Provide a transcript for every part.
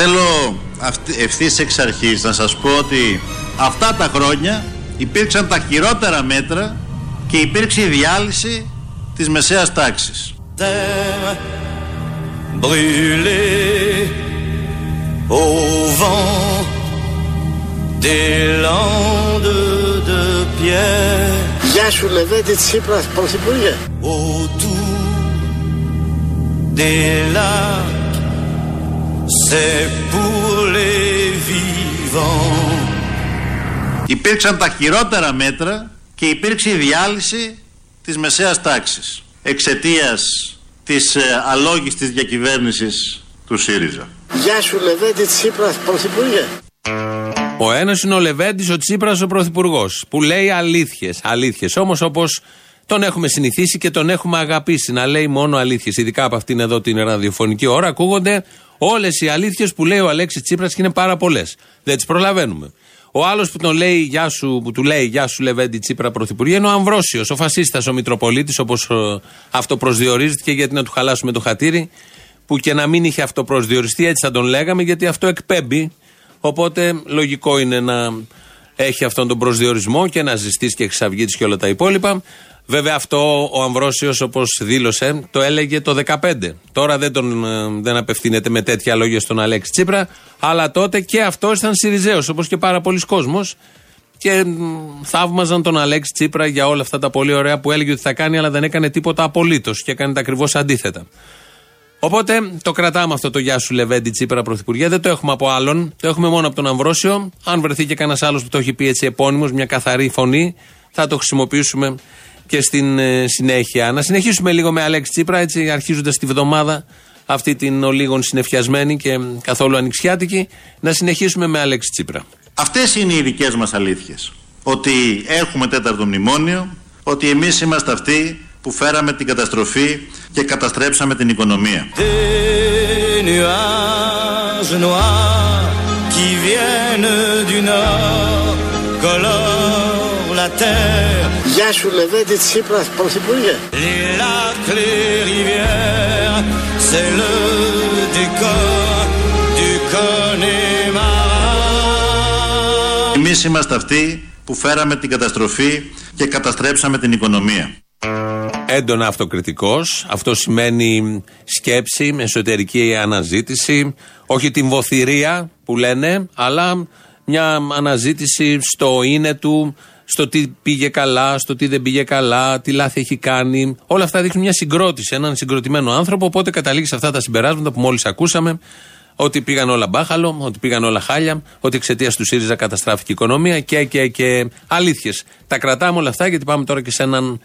Θέλω ευθύς εξ αρχής να σας πω ότι αυτά τα χρόνια υπήρξαν τα χειρότερα μέτρα και υπήρξε η διάλυση της μεσαίας τάξης. au vent des landes de pierre. Γεια σου Λεβέντη Τσίπρας, πρωθυπουργέ. Autour des lacs, c'est pour les vivants. Υπήρξαν τα χειρότερα μέτρα και υπήρξε η διάλυση της μεσαίας τάξης εξαιτίας της ε, αλόγιστης διακυβέρνησης του ΣΥΡΙΖΑ. Γεια σου Λεβέντη Τσίπρας, πρωθυπουργέ. Ο ένας είναι ο Λεβέντης, ο Τσίπρας ο πρωθυπουργός. Που λέει αλήθειες. Αλήθειες. Όμως όπως τον έχουμε συνηθίσει και τον έχουμε αγαπήσει να λέει μόνο αλήθειες. Ειδικά από αυτήν εδώ την ραδιοφωνική ώρα ακούγονται όλες οι αλήθειες που λέει ο Αλέξης Τσίπρας και είναι πάρα πολλές. Δεν τις προλαβαίνουμε. Ο άλλος που, τον λέει, γεια σου, που του λέει Γεια σου Λεβέντη Τσίπρα Πρωθυπουργέ είναι ο Αμβρόσιος, ο φασίστας, ο Μητροπολίτης, όπως ε, αυτό προσδιορίζεται γιατί να του χαλάσουμε το χατήρι. Που και να μην είχε αυτό προσδιοριστεί, έτσι θα τον λέγαμε, γιατί αυτό εκπέμπει Οπότε λογικό είναι να έχει αυτόν τον προσδιορισμό και να ζεστεί και εξαυγίτη και όλα τα υπόλοιπα. Βέβαια αυτό ο Αμβρόσιος, όπως δήλωσε, το έλεγε το 2015. Τώρα δεν, τον, ε, δεν απευθύνεται με τέτοια λόγια στον Αλέξη Τσίπρα, αλλά τότε και αυτός ήταν Σιριζέος, όπως και πάρα πολλοί κόσμος. Και θαύμαζαν τον Αλέξη Τσίπρα για όλα αυτά τα πολύ ωραία που έλεγε ότι θα κάνει, αλλά δεν έκανε τίποτα απολύτως και έκανε τα ακριβώς αντίθετα. Οπότε το κρατάμε αυτό το Γεια σου Λεβέντη Τσίπρα Πρωθυπουργέ. Δεν το έχουμε από άλλον. Το έχουμε μόνο από τον Αμβρόσιο. Αν βρεθεί και κανένας άλλος που το έχει πει έτσι επώνυμος, μια καθαρή φωνή, θα το χρησιμοποιήσουμε και στην ε, συνέχεια. Να συνεχίσουμε λίγο με Αλέξη Τσίπρα, έτσι αρχίζοντας τη βδομάδα αυτή την ολίγων συνεφιασμένη και καθόλου ανοιξιάτικη. Να συνεχίσουμε με Αλέξη Τσίπρα. Αυτές είναι οι δικές μας αλήθειες. Ότι έχουμε τέταρτο μνημόνιο, ότι εμείς είμαστε αυτοί που φέραμε την καταστροφή και καταστρέψαμε την οικονομία. Γεια σου Λεβέντη Τσίπρας, πρωθυπουργέ. Εμείς είμαστε αυτοί που φέραμε την καταστροφή και καταστρέψαμε την οικονομία έντονα αυτοκριτικός. Αυτό σημαίνει σκέψη, εσωτερική αναζήτηση. Όχι την βοθυρία που λένε, αλλά μια αναζήτηση στο είναι του, στο τι πήγε καλά, στο τι δεν πήγε καλά, τι λάθη έχει κάνει. Όλα αυτά δείχνουν μια συγκρότηση, έναν συγκροτημένο άνθρωπο. Οπότε καταλήγει σε αυτά τα συμπεράσματα που μόλις ακούσαμε. Ότι πήγαν όλα μπάχαλο, ότι πήγαν όλα χάλια, ότι εξαιτίας του ΣΥΡΙΖΑ καταστράφηκε η οικονομία και, και, και. Αλήθειες. Τα κρατάμε όλα αυτά γιατί πάμε τώρα και σε έναν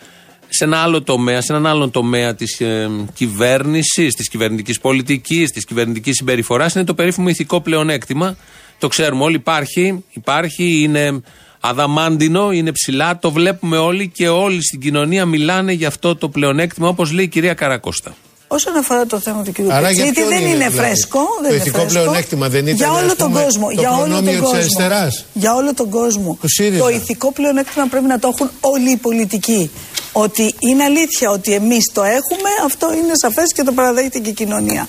σε ένα άλλο τομέα, σε έναν άλλον τομέα της ε, κυβέρνησης, της κυβερνητικής πολιτικής, της κυβερνητικής συμπεριφοράς, είναι το περίφημο ηθικό πλεονέκτημα. Το ξέρουμε όλοι, υπάρχει, υπάρχει, είναι αδαμάντινο, είναι ψηλά, το βλέπουμε όλοι και όλοι στην κοινωνία μιλάνε για αυτό το πλεονέκτημα, όπως λέει η κυρία Καρακώστα. Όσον αφορά το θέμα του κ. Πετσίτη, δεν είναι, είναι φρέσκο. Δεν το ηθικό πλεονέκτημα δεν ήταν για όλο τον κόσμο. Το για όλο τον κόσμο. Για όλο τον κόσμο. Το ηθικό πλεονέκτημα πρέπει να το έχουν όλοι οι πολιτικοί. Ότι είναι αλήθεια ότι εμείς το έχουμε, αυτό είναι σαφές και το παραδέχεται και η κοινωνία.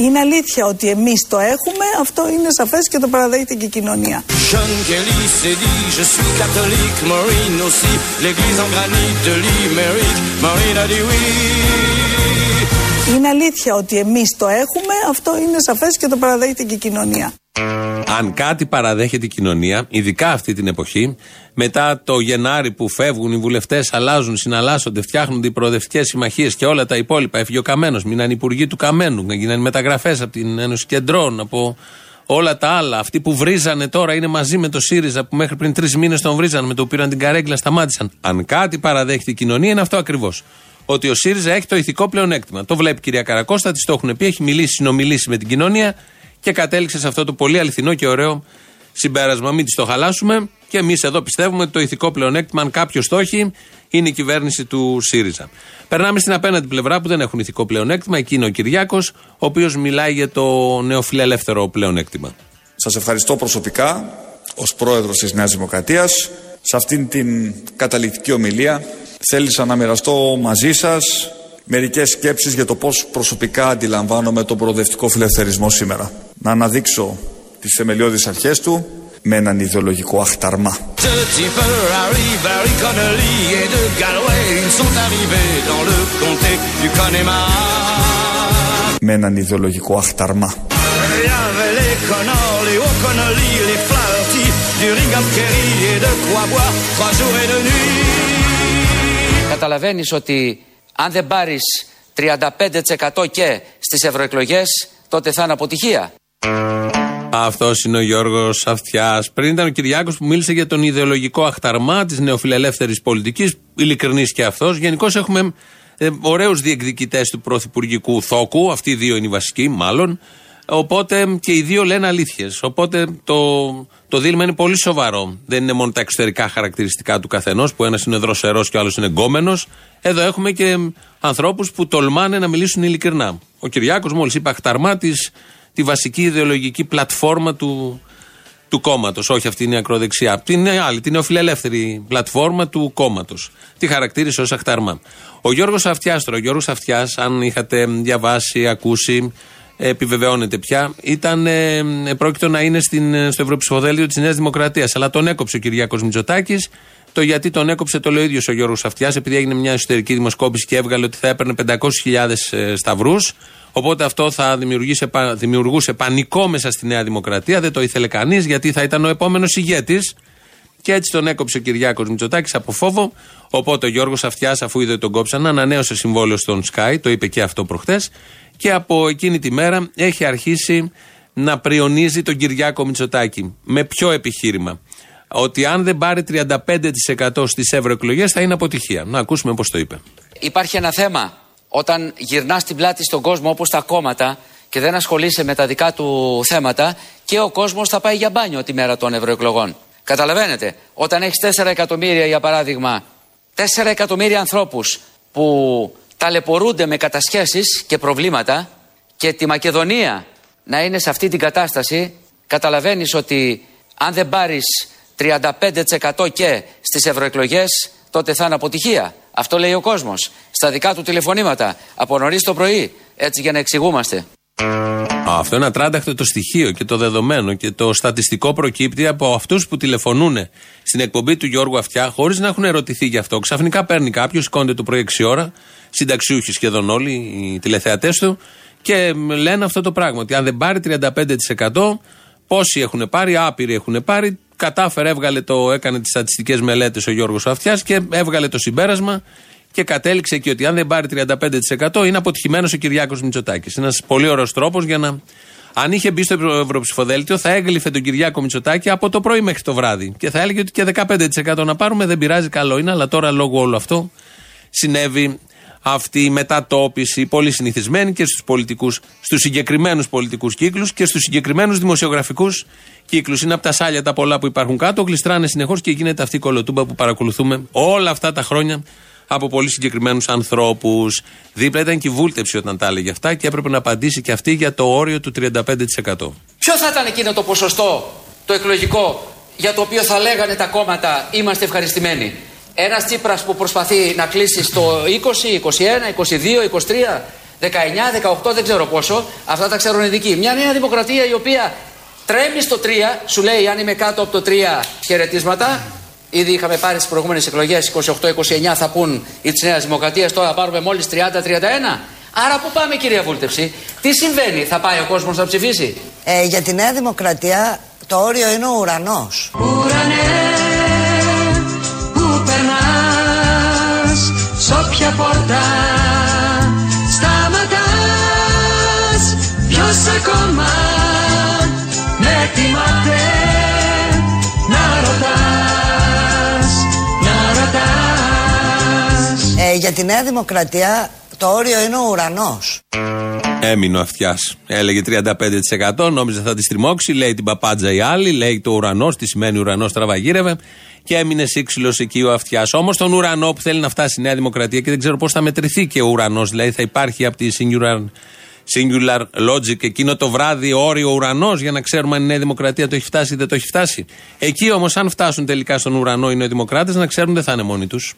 Είναι αλήθεια ότι εμείς το έχουμε, αυτό είναι σαφές και το παραδέχεται και η κοινωνία. Είναι αλήθεια ότι εμείς το έχουμε, αυτό είναι σαφές και το παραδέχεται και η κοινωνία. Αν κάτι παραδέχεται η κοινωνία, ειδικά αυτή την εποχή, μετά το Γενάρη που φεύγουν οι βουλευτές, αλλάζουν, συναλλάσσονται, φτιάχνονται οι προοδευτικές συμμαχίες και όλα τα υπόλοιπα, έφυγε ο Καμένος, μείναν υπουργοί του Καμένου, έγιναν μεταγραφές από την Ένωση Κεντρών, από όλα τα άλλα. Αυτοί που βρίζανε τώρα είναι μαζί με το ΣΥΡΙΖΑ που μέχρι πριν τρεις μήνες τον βρίζανε, με το πήραν την καρέγκλα, σταμάτησαν. Αν κάτι παραδέχεται η κοινωνία, είναι αυτό ακριβώς. Ότι ο ΣΥΡΙΖΑ έχει το ηθικό πλεονέκτημα. Το βλέπει η κυρία Καρακώστα, τη το έχουν πει, έχει μιλήσει, συνομιλήσει με την κοινωνία και κατέληξε σε αυτό το πολύ αληθινό και ωραίο συμπέρασμα. Μην της το χαλάσουμε. Και εμείς εδώ πιστεύουμε ότι το ηθικό πλεονέκτημα, αν κάποιος το έχει, είναι η κυβέρνηση του ΣΥΡΙΖΑ. Περνάμε στην απέναντι πλευρά που δεν έχουν ηθικό πλεονέκτημα. Εκεί είναι ο Κυριάκος, ο οποίος μιλάει για το νεοφιλελεύθερο πλεονέκτημα. Σας ευχαριστώ προσωπικά ως πρόεδρος της Νέας Δημοκρατίας. Σε αυτήν την καταληκτική ομιλία θέλησα να μοιραστώ μαζί σας μερικές σκέψεις για το πώς προσωπικά αντιλαμβάνομαι τον προοδευτικό φιλελευθερισμό σήμερα. Να αναδείξω τις θεμελιώδεις αρχές του με έναν ιδεολογικό αχταρμά. Με έναν ιδεολογικό αχταρμά. Καταλαβαίνεις ότι αν δεν πάρεις 35% και στις ευρωεκλογές, τότε θα είναι αποτυχία. Αυτός είναι ο Γιώργος Αυτιάς. Πριν ήταν ο Κυριάκος που μίλησε για τον ιδεολογικό αχταρμά της νεοφιλελεύθερης πολιτικής. Ειλικρινής και αυτός. Γενικώς έχουμε ε, ωραίους διεκδικητές του πρωθυπουργικού θόκου. Αυτοί οι δύο είναι οι βασικοί, μάλλον. Οπότε και οι δύο λένε αλήθειες. Οπότε το, το δίλημα είναι πολύ σοβαρό. Δεν είναι μόνο τα εξωτερικά χαρακτηριστικά του καθενός, που ένας είναι δροσερός και ο άλλος είναι γκόμενος. Εδώ έχουμε και ανθρώπους που τολμάνε να μιλήσουν ειλικρινά. Ο Κυριάκος μόλις είπε αχταρμά τη βασική ιδεολογική πλατφόρμα του, του κόμματος. Όχι αυτή είναι η ακροδεξιά. Την άλλη, την νεοφιλελεύθερη πλατφόρμα του κόμματος. Τη χαρακτήρισε ως αχταρμά. Ο Γιώργος Αυτιάστρος, ο Γιώργος Αυτιάς, αν είχατε διαβάσει, ακούσει, επιβεβαιώνεται πια, ήταν, ε, πρόκειτο να είναι στην, στο Ευρωψηφοδέλτιο της Νέας Δημοκρατίας. Αλλά τον έκοψε ο Κυριάκος Μητσοτάκης. Το γιατί τον έκοψε το λέει ο ίδιος ο Γιώργος Αυτιάς, επειδή έγινε μια εσωτερική δημοσκόπηση και έβγαλε ότι θα έπαιρνε 500.000 ε, σταυρούς. Οπότε αυτό θα δημιουργούσε πανικό μέσα στη Νέα Δημοκρατία. Δεν το ήθελε κανείς, γιατί θα ήταν ο επόμενος ηγέτης. Και έτσι τον έκοψε ο Κυριάκος Μητσοτάκης από φόβο. Οπότε ο Γιώργος Αυτιάς, αφού είδε τον κόψαν, ανανέωσε συμβόλαιο στον Sky, το είπε και αυτό προχθέ. Και από εκείνη τη μέρα έχει αρχίσει να πριονίζει τον Κυριάκο Μητσοτάκη. Με ποιο επιχείρημα. Ότι αν δεν πάρει 35% στις ευρωεκλογές θα είναι αποτυχία. Να ακούσουμε πώς το είπε. Υπάρχει ένα θέμα. Όταν γυρνάς την πλάτη στον κόσμο όπως τα κόμματα και δεν ασχολείσαι με τα δικά του θέματα και ο κόσμος θα πάει για μπάνιο τη μέρα των ευρωεκλογών. Καταλαβαίνετε, όταν έχεις 4 εκατομμύρια για παράδειγμα, 4 εκατομμύρια ανθρώπους που ταλαιπωρούνται με κατασχέσεις και προβλήματα και τη Μακεδονία να είναι σε αυτή την κατάσταση, καταλαβαίνεις ότι αν δεν πάρεις 35% και στις ευρωεκλογές, τότε θα είναι αποτυχία. Αυτό λέει ο κόσμος. Στα δικά του τηλεφωνήματα. Από νωρίς το πρωί. Έτσι για να εξηγούμαστε. Αυτό είναι ατράνταχτο το στοιχείο και το δεδομένο και το στατιστικό προκύπτει από αυτούς που τηλεφωνούν στην εκπομπή του Γιώργου Αυτιά χωρίς να έχουν ερωτηθεί γι' αυτό. Ξαφνικά παίρνει κάποιος, σηκώνεται το πρωί 6 ώρα, συνταξιούχοι σχεδόν όλοι οι τηλεθεατές του και λένε αυτό το πράγμα. Ότι αν δεν πάρει 35%, πόσοι έχουν πάρει, άπειροι έχουν πάρει. Κατάφερε, έβγαλε το, έκανε τις στατιστικές μελέτες ο Γιώργος Αυτιάς και έβγαλε το συμπέρασμα και κατέληξε και ότι αν δεν πάρει 35% είναι αποτυχημένος ο Κυριάκος Μητσοτάκης. Είναι ένας πολύ ωραίος τρόπος για να. Αν είχε μπει στο Ευρωψηφοδέλτιο, θα έγλειφε τον Κυριάκο Μητσοτάκη από το πρωί μέχρι το βράδυ. Και θα έλεγε ότι και 15% να πάρουμε δεν πειράζει, καλό είναι, αλλά τώρα λόγω όλου αυτό συνέβη αυτή η μετατόπιση πολύ συνηθισμένη και στους πολιτικούς, στους συγκεκριμένους πολιτικούς κύκλους και στους συγκεκριμένους δημοσιογραφικούς κύκλους. Είναι από τα σάλια τα πολλά που υπάρχουν κάτω, γλιστράνε συνεχώς και γίνεται αυτή η κολοτούμπα που παρακολουθούμε όλα αυτά τα χρόνια από πολύ συγκεκριμένους ανθρώπους. Δίπλα ήταν και η βούλτεψη όταν τα έλεγε αυτά και έπρεπε να απαντήσει και αυτή για το όριο του 35%. Ποιος θα ήταν εκείνο το ποσοστό, το εκλογικό, για το οποίο θα λέγανε τα κόμματα είμαστε ευχαριστημένοι. Ένας Τσίπρας που προσπαθεί να κλείσει στο 20, 21, 22, 23, 19, 18, δεν ξέρω πόσο. Αυτά τα ξέρουν οι δικοί. Μια νέα δημοκρατία η οποία τρέμει στο 3, σου λέει αν είμαι κάτω από το 3 χαιρετίσματα. Ήδη είχαμε πάρει στις προηγούμενες εκλογές 28-29 θα πούν οι της Νέας Δημοκρατίας, τώρα πάρουμε μόλις 30-31. Άρα πού πάμε κυρία Βούλτεψη, τι συμβαίνει, θα πάει ο κόσμος να ψηφίσει; Ε, για τη Νέα Δημοκρατία το όριο είναι ο ουρανός. Ουρανέ, πόρτα σταματάς, ποιος ακόμα με τιμάται να ρωτάς, να ρωτάς. Ε, για τη Νέα Δημοκρατία το όριο είναι ο ουρανός. Έμεινε ο αυτιάς. Έλεγε 35%, νόμιζε θα τη στριμώξει. Λέει την παπάντζα η άλλη, λέει το ουρανό, τι σημαίνει ουρανό, τραβαγύρευε. Και έμεινε σύξυλος εκεί ο αυτιάς. Όμως τον ουρανό που θέλει να φτάσει η Νέα Δημοκρατία και δεν ξέρω πώς θα μετρηθεί και ο ουρανός, δηλαδή θα υπάρχει από τη singular, singular logic, εκείνο το βράδυ όριο ουρανός για να ξέρουμε αν η Νέα Δημοκρατία το έχει φτάσει ή δεν το έχει φτάσει. Εκεί όμως, αν φτάσουν τελικά στον ουρανό οι Δημοκράτες, να ξέρουν δεν θα είναι μόνοι τους.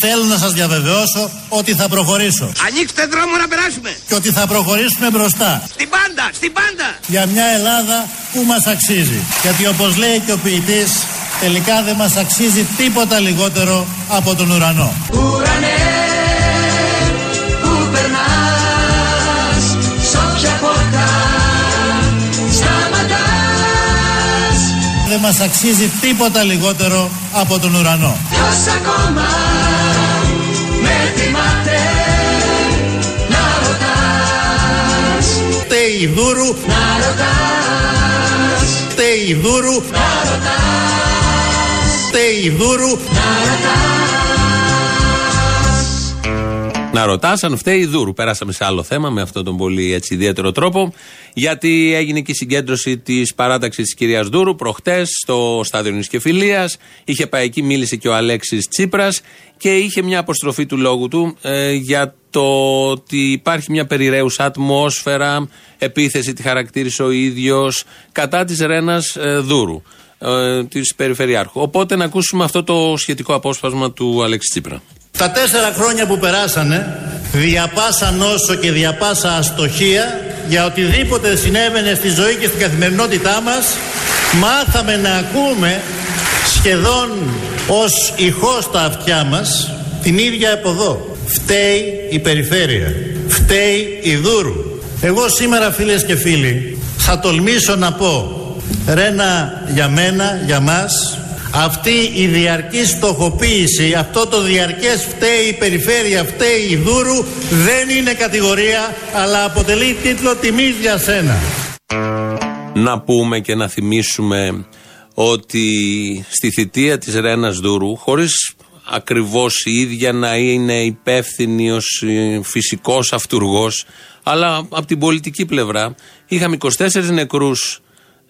Θέλω να σας διαβεβαιώσω ότι θα προχωρήσω. Ανοίξτε δρόμο να περάσουμε. Και ότι θα προχωρήσουμε μπροστά. Στην πάντα, στην πάντα. Για μια Ελλάδα που μας αξίζει. Γιατί όπως λέει και ο ποιητής, τελικά δεν μας αξίζει τίποτα λιγότερο από τον ουρανό. Ουρανέ, που περνάς, σ' όποια πόρτα σταματάς. Δεν μας αξίζει τίποτα λιγότερο από τον ουρανό. Ποιος ακόμα Φταίει δούρου, να ρωτάς. φταίει δούρου, Να ρωτάς αν φταίει η Δούρου. Περάσαμε σε άλλο θέμα με αυτόν τον πολύ έτσι, ιδιαίτερο τρόπο. Γιατί έγινε και η συγκέντρωση της παράταξης της κυρίας Δούρου προχτές στο στάδιο Νησκεφιλία. Είχε πάει εκεί, μίλησε και ο Αλέξης Τσίπρας και είχε μια αποστροφή του λόγου του ε, για το ότι υπάρχει μια περιραίουσα ατμόσφαιρα, επίθεση τη χαρακτήρισε ο ίδιος κατά της Ρένας ε, Δούρου, ε, της Περιφερειάρχου. Οπότε να ακούσουμε αυτό το σχετικό απόσπασμα του Αλέξη Τσίπρα. Τα τέσσερα χρόνια που περάσανε, διαπάσα νόσο και διαπάσα αστοχία, για οτιδήποτε συνέβαινε στη ζωή και στην καθημερινότητά μας, μάθαμε να ακούμε σχεδόν ως ηχό στα αυτιά μας την ίδια από εδώ. Φταίει η περιφέρεια. Φταίει η Δούρου. Εγώ σήμερα φίλες και φίλοι θα τολμήσω να πω Ρένα για μένα, για μας αυτή η διαρκής στοχοποίηση, αυτό το διαρκές φταίει η περιφέρεια, φταίει η Δούρου δεν είναι κατηγορία αλλά αποτελεί τίτλο τιμής για σένα. να πούμε και να θυμίσουμε ότι στη θητεία της Ρένας Δούρου, χωρίς ακριβώς η ίδια να είναι υπεύθυνη ως ε, φυσικός αυτούργος, αλλά από την πολιτική πλευρά, είχαμε 24 νεκρούς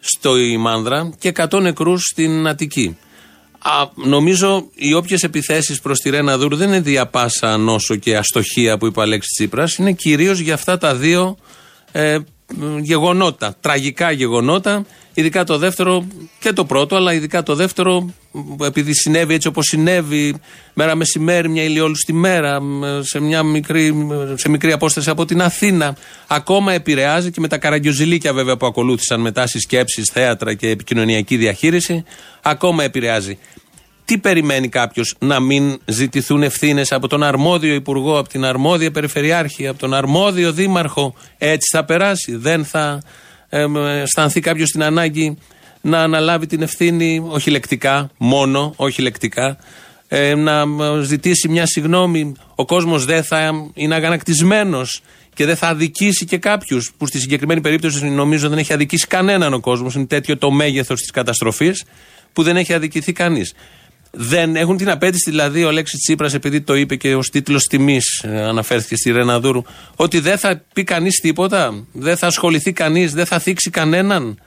στο Ιμάνδρα και 100 νεκρούς στην Αττική. Α, νομίζω οι όποιες επιθέσεις προς τη Ρένα Δούρου δεν είναι διαπάσα νόσο και αστοχία που είπε ο Αλέξης Τσίπρας. Είναι κυρίως για αυτά τα δύο ε, γεγονότα. Τραγικά γεγονότα. Ειδικά το δεύτερο και το πρώτο, αλλά ειδικά το δεύτερο, επειδή συνέβη έτσι όπως συνέβη, μέρα μεσημέρι, μια ηλιόλουστη μέρα, σε, μια μικρή, σε μικρή απόσταση από την Αθήνα, ακόμα επηρεάζει και με τα καραγκιοζηλίκια βέβαια που ακολούθησαν μετά συσκέψεις, θέατρα και επικοινωνιακή διαχείριση, ακόμα επηρεάζει. Τι περιμένει κάποιος να μην ζητηθούν ευθύνες από τον αρμόδιο υπουργό, από την αρμόδια περιφερειάρχη, από τον αρμόδιο δήμαρχο; Έτσι θα περάσει. Δεν θα ε, αισθανθεί κάποιος την ανάγκη να αναλάβει την ευθύνη, όχι λεκτικά, μόνο, όχι λεκτικά, ε, να ζητήσει μια συγνώμη. Ο κόσμος δεν θα είναι αγανακτισμένος και δεν θα αδικήσει και κάποιους, που στη συγκεκριμένη περίπτωση νομίζω δεν έχει αδικήσει κανέναν ο κόσμος. Είναι τέτοιο το μέγεθος της καταστροφής που δεν έχει αδικηθεί κανείς. Δεν έχουν την απέτηση δηλαδή ο Αλέξης Τσίπρας, επειδή το είπε και ως τίτλος τιμής, αναφέρθηκε στη Ρένα Δούρου, ότι δεν θα πει κανείς τίποτα, δεν θα ασχοληθεί κανείς, δεν θα θίξει κανέναν.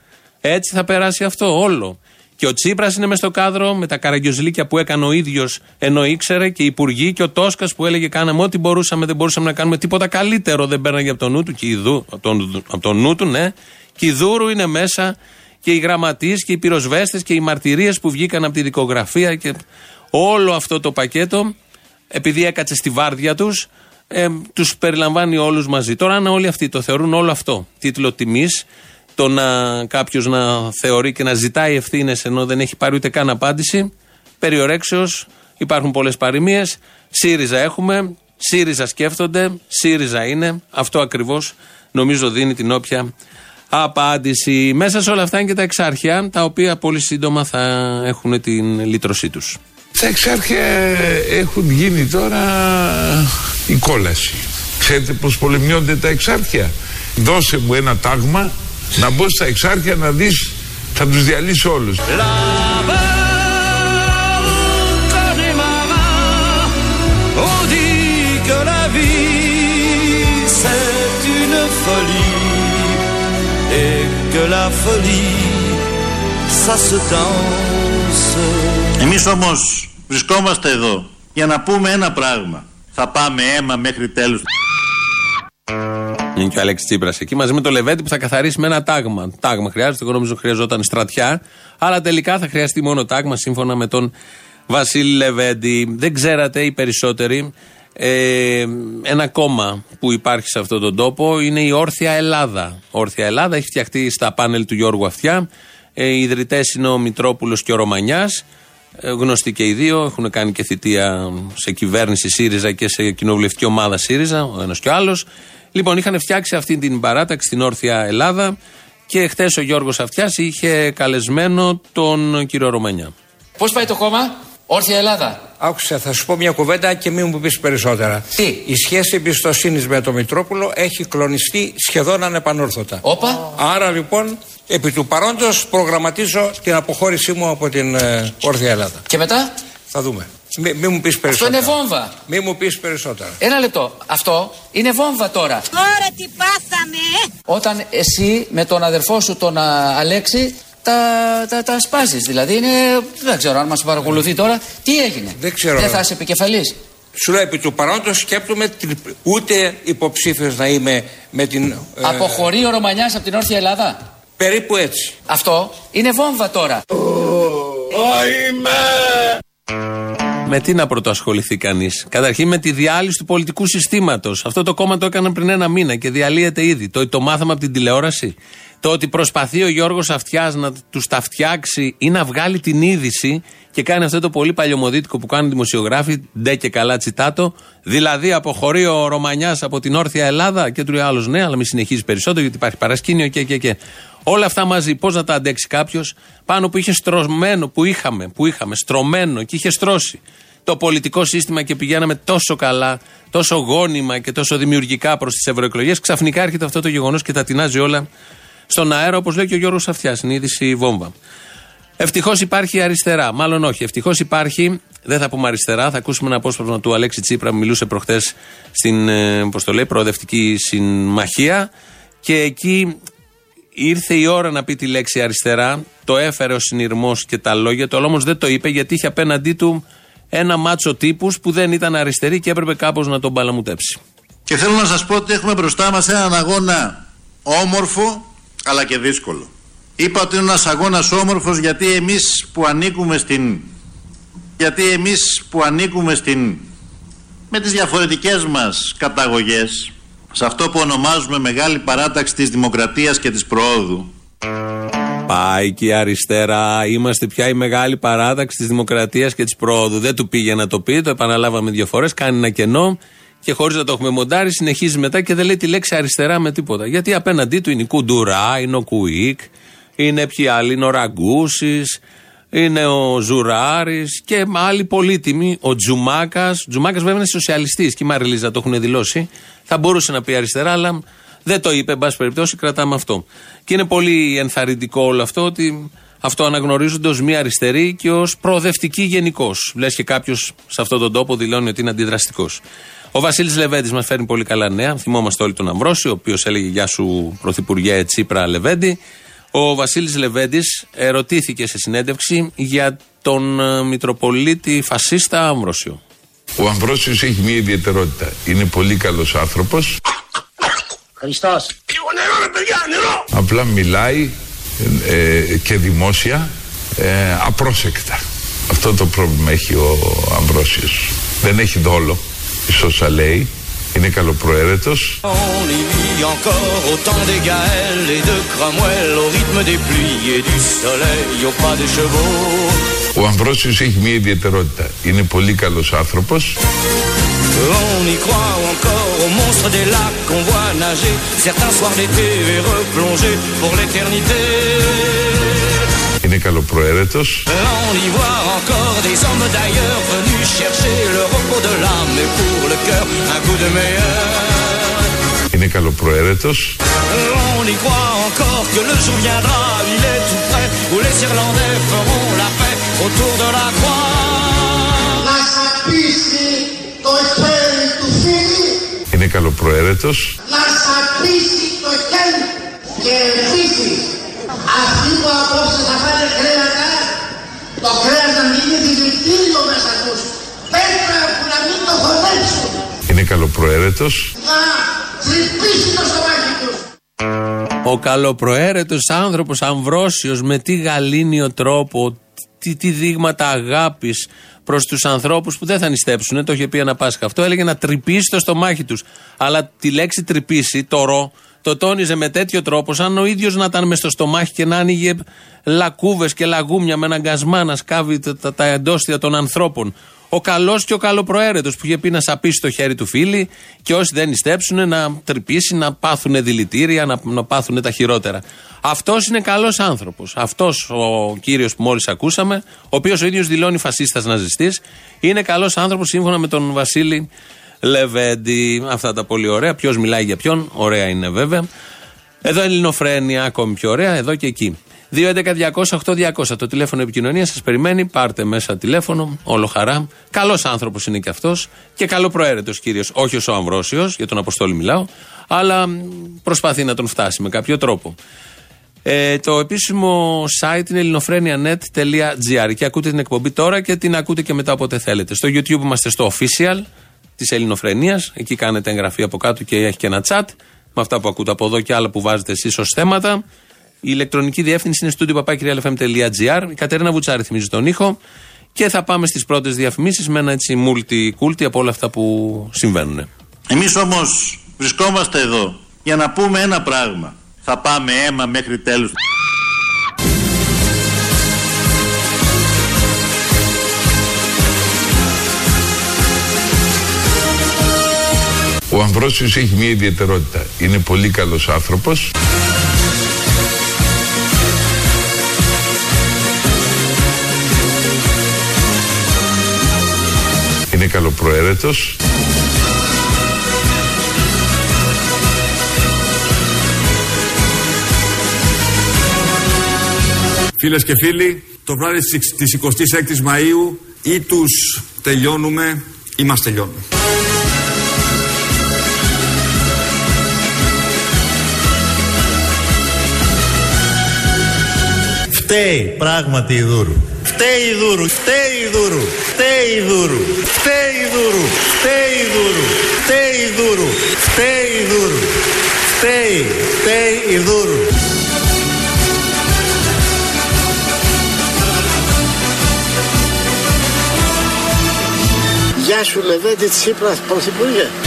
Έτσι θα περάσει αυτό όλο. Και ο Τσίπρας είναι μέσα στο κάδρο με τα καραγκιοζλίκια που έκανε ο ίδιος ενώ ήξερε και οι υπουργοί και ο Τόσκας που έλεγε κάναμε ό,τι μπορούσαμε, δεν μπορούσαμε να κάνουμε τίποτα καλύτερο. Δεν πέρναγε από το νου του και η Δου, από τον, από τον νου του, ναι. Και η Δούρου είναι μέσα και οι γραμματείς και οι πυροσβέστες και οι μαρτυρίες που βγήκαν από τη δικογραφία και όλο αυτό το πακέτο, επειδή έκατσε στη βάρδια τους, ε, τους περιλαμβάνει όλους μαζί. Τώρα, αν όλοι αυτοί το θεωρούν όλο αυτό τίτλο τιμής, το να κάποιος να θεωρεί και να ζητάει ευθύνες ενώ δεν έχει πάρει ούτε καν απάντηση, περιορέξεως, υπάρχουν πολλές παροιμίες. ΣΥΡΙΖΑ έχουμε, ΣΥΡΙΖΑ σκέφτονται, ΣΥΡΙΖΑ είναι. Αυτό ακριβώς νομίζω δίνει την όποια απάντηση. Μέσα σε όλα αυτά είναι και τα εξάρχεια, τα οποία πολύ σύντομα θα έχουν την λύτρωσή τους. Τα εξάρχεια έχουν γίνει τώρα η κόλαση. Ξέρετε πως πολεμιώνται τα εξάρχεια; Δώσε μου ένα τάγμα να μπω στα εξάρχεια να δεις θα τους διαλύσει όλους. la folie, ça se danse. Εμείς όμως βρισκόμαστε εδώ για να πούμε ένα πράγμα. Θα πάμε αίμα μέχρι τέλους. Είναι και ο Αλέξη Τσίπρας εκεί μαζί με το Λεβέντι που θα καθαρίσει με ένα τάγμα. Τάγμα χρειάζεται, εγώ νομίζω χρειαζόταν στρατιά. Αλλά τελικά θα χρειαστεί μόνο τάγμα σύμφωνα με τον Βασίλη Λεβέντι. Δεν ξέρατε οι περισσότεροι. Ε, ένα κόμμα που υπάρχει σε αυτόν τον τόπο είναι η Όρθια Ελλάδα. Όρθια Ελλάδα έχει φτιαχτεί στα πάνελ του Γιώργου Αυτιά. Ε, οι ιδρυτές είναι ο Μητρόπουλος και ο Ρωμανιάς. Ε, γνωστοί και οι δύο. Έχουν κάνει και θητεία σε κυβέρνηση ΣΥΡΙΖΑ και σε κοινοβουλευτική ομάδα ΣΥΡΙΖΑ, ο ένας και ο άλλος. Λοιπόν, είχαν φτιάξει αυτή την παράταξη στην Όρθια Ελλάδα και χθε ο Γιώργος Αυτιάς είχε καλεσμένο τον κύριο Ρωμανιά. Πώς πάει το κόμμα, Όρθια Ελλάδα. Άκουσα, θα σου πω μια κουβέντα και μην μου πεις περισσότερα. Τι; Η σχέση εμπιστοσύνης με τον Μητρόπουλο έχει κλονιστεί σχεδόν ανεπανόρθωτα. Όπα. Άρα λοιπόν, επί του παρόντος προγραμματίζω την αποχώρησή μου από την ε, Όρθια Ελλάδα. Και μετά; Θα δούμε. Μην μη μου πεις περισσότερα. Αυτό είναι βόμβα. Μην μου πεις περισσότερα. Ένα λεπτό. Αυτό είναι βόμβα τώρα. Τώρα τι πάθαμε. Όταν εσύ με τον αδερφό σου τον α, Αλέξη τα, τα, τα σπάζει. Δηλαδή είναι. Δεν ξέρω αν μας παρακολουθεί τώρα. Τι έγινε; Δεν ξέρω. Δεν θα είσαι επικεφαλής; Σου λέω επί του παρόντος σκέπτομαι την- ούτε υποψήφιος να είμαι με την. ε, Αποχωρεί ο Ρωμανιάς από την Όρθια Ελλάδα; περίπου έτσι. Αυτό είναι βόμβα τώρα. Με τι να πρωτοασχοληθεί κανείς; Καταρχήν με τη διάλυση του πολιτικού συστήματος. Αυτό το κόμμα το έκαναν πριν ένα μήνα και διαλύεται ήδη. Το, το μάθαμε από την τηλεόραση. Το ότι προσπαθεί ο Γιώργος Αυτιάς να τους τα φτιάξει ή να βγάλει την είδηση και κάνει αυτό το πολύ παλιωμοδίτικο που κάνουν οι δημοσιογράφοι, ντε και καλά τσιτάτο. Δηλαδή, αποχωρεί ο Ρωμανιάς από την όρθια Ελλάδα και του λέει άλλος ναι, αλλά μην συνεχίζεις περισσότερο γιατί υπάρχει παρασκήνιο και, και, και. Όλα αυτά μαζί, πώς να τα αντέξει κάποιος πάνω που είχε στρωμένο, που είχαμε, που είχαμε στρωμένο και είχε στρώσει το πολιτικό σύστημα και πηγαίναμε τόσο καλά, τόσο γόνιμα και τόσο δημιουργικά προς τις ευρωεκλογές. Ξαφνικά έρχεται αυτό το γεγονός και τα τεινάζει όλα στον αέρα, όπως λέει και ο Γιώργος Αυτιά. Είναι είδηση βόμβα. Ευτυχώς υπάρχει αριστερά. Μάλλον όχι. Ευτυχώς υπάρχει, δεν θα πούμε αριστερά, θα ακούσουμε ένα απόσπασμα του Αλέξη Τσίπρα που μιλούσε προχτέ στην, ε, πώς το λέει, προοδευτική συμμαχία. Και εκεί ήρθε η ώρα να πει τη λέξη αριστερά. Το έφερε ο συνειρμός και τα λόγια του, αλλά όμως δεν το είπε γιατί είχε απέναντί του ένα μάτσο τύπους που δεν ήταν αριστεροί και έπρεπε κάπως να τον παλαμουτέψει. Και θέλω να σας πω ότι έχουμε μπροστά μας έναν αγώνα όμορφο αλλά και δύσκολο. Είπα ότι είναι ένας αγώνας όμορφος γιατί εμείς που ανήκουμε στην... Γιατί εμείς που ανήκουμε στην... με τις διαφορετικές μας καταγωγές σε αυτό που ονομάζουμε μεγάλη παράταξη της δημοκρατίας και της προόδου Πάει και η αριστερά. Είμαστε πια η μεγάλη παράταξη της δημοκρατίας και της πρόοδου. Δεν του πήγε να το πει, το επαναλάβαμε δύο φορές. Κάνει ένα κενό και χωρίς να το έχουμε μοντάρει, συνεχίζει μετά και δεν λέει τη λέξη αριστερά με τίποτα. Γιατί απέναντί του είναι η Κουντουρά, είναι ο Κουίκ, είναι ποιοι άλλοι, είναι ο Ραγκούσης, είναι ο Ζουράρης και άλλοι πολύτιμοι. Ο Τζουμάκας. Ο Τζουμάκας βέβαια είναι σοσιαλιστής και η Μαριλίζα το έχουν δηλώσει. Θα μπορούσε να πει αριστερά, αλλά δεν το είπε, εν πάση περιπτώσει, κρατάμε αυτό. Και είναι πολύ ενθαρρυντικό όλο αυτό ότι αυτό αναγνωρίζονται ως μία αριστερή και ως προοδευτική γενικώς. Λες και κάποιος σε αυτόν τον τόπο δηλώνει ότι είναι αντιδραστικός. Ο Βασίλης Λεβέντης μας φέρνει πολύ καλά νέα. Θυμόμαστε όλοι τον Αμβρόσιο, ο οποίος έλεγε Γεια σου, Πρωθυπουργέ Τσίπρα Λεβέντη. Ο Βασίλης Λεβέντης ερωτήθηκε σε συνέντευξη για τον ε, Μητροπολίτη Φασίστα Αμβρόσιο. Ο Αμβρόσιος έχει μια ιδιαιτερότητα. Είναι πολύ καλός άνθρωπος. Χριστός. Λίγο νερό ρε παιδιά, νερό. Απλά μιλάει ε, και δημόσια ε, απρόσεκτα. Αυτό το πρόβλημα έχει ο Αμβρόσιος. Δεν έχει δόλο, ίσως λέει. Είναι καλοπροαίρετος. On y vit encore au temps des Gaëls et de Cromwell, au rythme des pluies et du soleil, au pas des chevaux. Ο Αμβρόσιος έχει μια ιδιαιτερότητα. Είναι πολύ καλός άνθρωπος. On Είναι καλοπροαίρετος. On y voit encore des hommes d'ailleurs venus chercher le repos de l'âme et pour le cœur un coup de meilleur. Είναι καλοπροαίρετος. On y croit encore que le jour viendra, il est tout près, où les Irlandais feront la paix autour de la croix. Να σαπίσει το χέρι του φίλη, Είναι καλοπροαίρετος. να σαπίσει το χέρι και επίσης αυτοί που απόψε θα φάνε κρέατα, το κρέας να μην είναι δηλητήριο μέσα τους, πέτρα που να μην το χωνέψουν. Είναι καλοπροαίρετος. Θα τρυπήσει το στομάχι τους. Ο καλοπροαίρετος άνθρωπος αμβρόσιος με τι γαλήνιο τρόπο, τι, τι δείγματα αγάπης προς τους ανθρώπους που δεν θα νηστέψουν, το είχε πει ένα Πάσχα αυτό, έλεγε να τρυπήσει το στομάχι τους. Αλλά τη λέξη τρυπήσει, το ρο, το τόνιζε με τέτοιο τρόπο, σαν ο ίδιος να ήταν μες στο στομάχι και να άνοιγε λακκούβες και λαγούμια με έναν γκασμά να σκάβει τα, τα, τα εντόστια των ανθρώπων. Ο καλός και ο καλοπροαίρετος που είχε πει να σαπίσει το χέρι του φίλη και όσοι δεν νηστέψουν να τρυπήσει, να πάθουν δηλητήρια, να, να πάθουν τα χειρότερα. Αυτός είναι καλός άνθρωπος. Αυτός ο κύριος που μόλις ακούσαμε, ο οποίος ο ίδιος δηλώνει φασίστας ναζιστής, είναι καλός άνθρωπος σύμφωνα με τον Βασίλη Λεβέντη. Αυτά τα πολύ ωραία. Ποιος μιλάει για ποιον, ωραία είναι βέβαια. Εδώ Ελληνοφρένια, ακόμη πιο ωραία, εδώ και εκεί. 2.11.200.8.200 το τηλέφωνο επικοινωνίας σας περιμένει. Πάρτε μέσα τηλέφωνο, όλο χαρά. Καλός άνθρωπος είναι και αυτός και καλοπροαίρετο κύριος. Όχι ω ο Αμβρόσιος, για τον Αποστόλη μιλάω, αλλά προσπαθεί να τον φτάσει με κάποιο τρόπο. Ε, το επίσημο site είναι ελληνοφρένια.net.gr και ακούτε την εκπομπή τώρα και την ακούτε και μετά όποτε θέλετε. Στο YouTube είμαστε στο official της Ελληνοφρενίας. Εκεί κάνετε εγγραφή από κάτω και έχει και ένα chat με αυτά που ακούτε από εδώ και άλλα που βάζετε εσείς ως θέματα. Η ηλεκτρονική διεύθυνση είναι studio.papakirialfm.gr. Η Κατερίνα Βουτσάρη θυμίζει τον ήχο. Και θα πάμε στις πρώτες διαφημίσεις με ένα έτσι multi-culti από όλα αυτά που συμβαίνουν. Εμείς όμως βρισκόμαστε εδώ για να πούμε ένα πράγμα. Θα πάμε αίμα μέχρι τέλους. Ο Αμβρόσιος έχει μια ιδιαιτερότητα. Είναι πολύ καλός άνθρωπος. Είναι καλοπροαίρετος. Φίλες και φίλοι, το βράδυ της 26ης Μαΐου ή τους τελειώνουμε ή μας τελειώνουμε. Φταίει πράγματι η Δούρου. Φταίει η Δούρου, φταίει η Δούρου, φταίει η Δούρου, φταίει η Δούρου, φταίει η Δούρου, φταίει η Δούρου, φταίει η Δούρου, φταίει, φταίει η Δούρου. Γεια σου Λεβέντη Τσίπρας, Πρωθυπουργέ.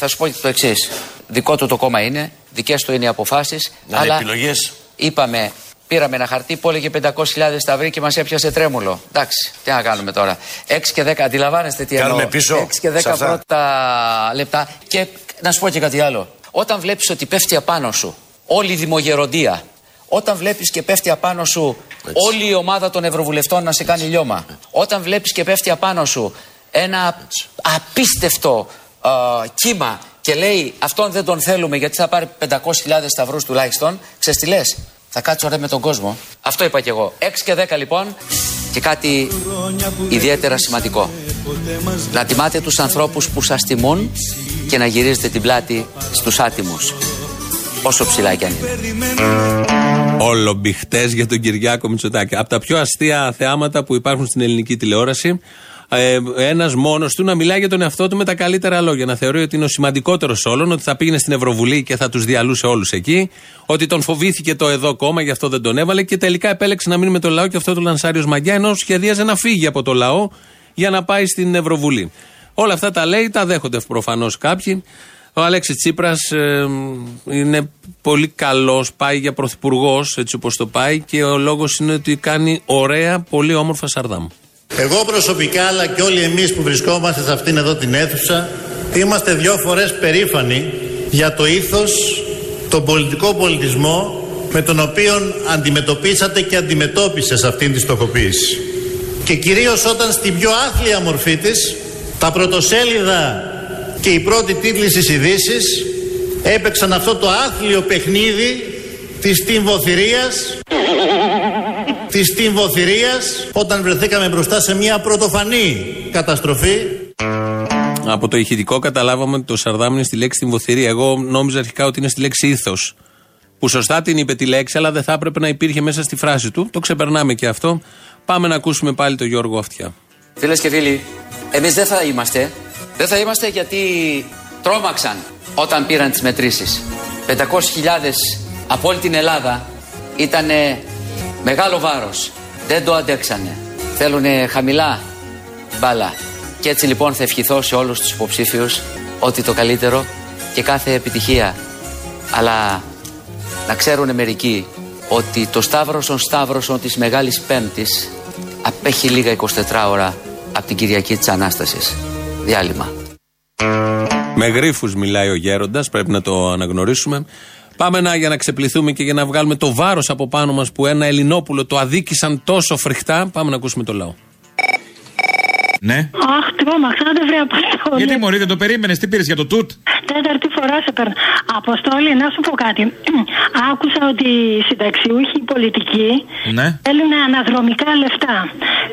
Θα σου πω το εξής. Δικό του το κόμμα είναι, δικές του είναι οι αποφάσεις. Να αλλά επιλογές. είπαμε, πήραμε ένα χαρτί που έλεγε 500.000 σταυρί και μας έπιασε τρέμουλο. Εντάξει, τι να κάνουμε τώρα. 6 και 10, αντιλαμβάνεστε τι Κάνουμε εννοώ. πίσω 6 και 10 σε αυτά. πρώτα λεπτά. Και να σου πω και κάτι άλλο. Όταν βλέπεις ότι πέφτει απάνω σου όλη η δημογεροντία, όταν βλέπεις και πέφτει απάνω σου όλη η ομάδα των Ευρωβουλευτών να σε κάνει λιώμα, όταν βλέπεις και πέφτει απάνω σου ένα απίστευτο α, κύμα και λέει αυτόν δεν τον θέλουμε γιατί θα πάρει 500.000 σταυρούς τουλάχιστον, ξέρεις τι λες, θα κάτσω ρε με τον κόσμο. Αυτό είπα και εγώ. 6 και 10 λοιπόν και κάτι ιδιαίτερα σημαντικό. Να τιμάτε τους ανθρώπους που σας τιμούν και να γυρίζετε την πλάτη στους άτιμους. Όσο ψηλά κι αν είναι. Όλο μπιχτέ για τον Κυριάκο Μητσοτάκη. Από τα πιο αστεία θεάματα που υπάρχουν στην ελληνική τηλεόραση. Ε, Ένας μόνος του να μιλάει για τον εαυτό του με τα καλύτερα λόγια. Να θεωρεί ότι είναι ο σημαντικότερος όλων, ότι θα πήγαινε στην Ευρωβουλή και θα τους διαλούσε όλους εκεί. Ότι τον φοβήθηκε το εδώ κόμμα, γι' αυτό δεν τον έβαλε. Και τελικά επέλεξε να μείνει με το λαό και αυτό του Λανσάριος Μαγκιά, ενώ σχεδίαζε να φύγει από το λαό για να πάει στην Ευρωβουλή. Όλα αυτά τα λέει, τα δέχονται προφανώς κάποιοι. Ο Αλέξης Τσίπρας είναι πολύ καλός, πάει για πρωθυπουργός, έτσι όπως το πάει, και ο λόγος είναι ότι κάνει ωραία, πολύ όμορφα σαρδάμ. Εγώ προσωπικά αλλά και όλοι εμείς που βρισκόμαστε σε αυτήν εδώ την αίθουσα είμαστε δυο φορές περήφανοι για το ήθος, τον πολιτικό πολιτισμό με τον οποίο αντιμετωπίσατε και αντιμετώπισες αυτήν τη στοχοποίηση. Και κυρίως όταν στην πιο άθλια μορφή της τα πρωτοσέλιδα και οι πρώτοι τίτλοι στις ειδήσεις έπαιξαν αυτό το άθλιο παιχνίδι της τυμβοθυρίας της τυμβοθυρίας όταν βρεθήκαμε μπροστά σε μια πρωτοφανή καταστροφή Από το ηχητικό καταλάβαμε ότι το Σαρδάμ είναι στη λέξη τυμβοθυρία. Εγώ νόμιζα αρχικά ότι είναι στη λέξη ήθος. Που σωστά την είπε τη λέξη, αλλά δεν θα έπρεπε να υπήρχε μέσα στη φράση του. Το ξεπερνάμε και αυτό. Πάμε να ακούσουμε πάλι τον Γιώργο Αυτιά. Φίλες και φίλοι, εμείς δεν θα είμαστε. Δεν θα είμαστε γιατί τρόμαξαν όταν πήραν τις μετρήσεις. 500.000 από όλη την Ελλάδα ήταν μεγάλο βάρος. Δεν το αντέξανε. Θέλουν χαμηλά μπάλα. Και έτσι λοιπόν θα ευχηθώ σε όλους τους υποψήφιους ότι το καλύτερο και κάθε επιτυχία. Αλλά να ξέρουν μερικοί ότι το Σταύρωσον Σταύρωσον της Μεγάλης Πέμπτης απέχει λίγα 24 ώρα από την Κυριακή της Ανάστασης. Διάλειμμα. Με γρίφους μιλάει ο Γέροντας, πρέπει να το αναγνωρίσουμε. Πάμε να, για να ξεπληθούμε και για να βγάλουμε το βάρος από πάνω μας που ένα Ελληνόπουλο το αδίκησαν τόσο φρικτά. Πάμε να ακούσουμε το λαό. Ναι. Αχ, τρόμαξα, δεν βρει αποστόλη. Γιατί μωρή, δεν το περίμενες, τι πήρες για το τούτ; Τέταρτη φορά σε παίρνω. Αποστόλη, να σου πω κάτι. Άκουσα ότι οι συνταξιούχοι οι πολιτικοί ναι. θέλουν αναδρομικά λεφτά.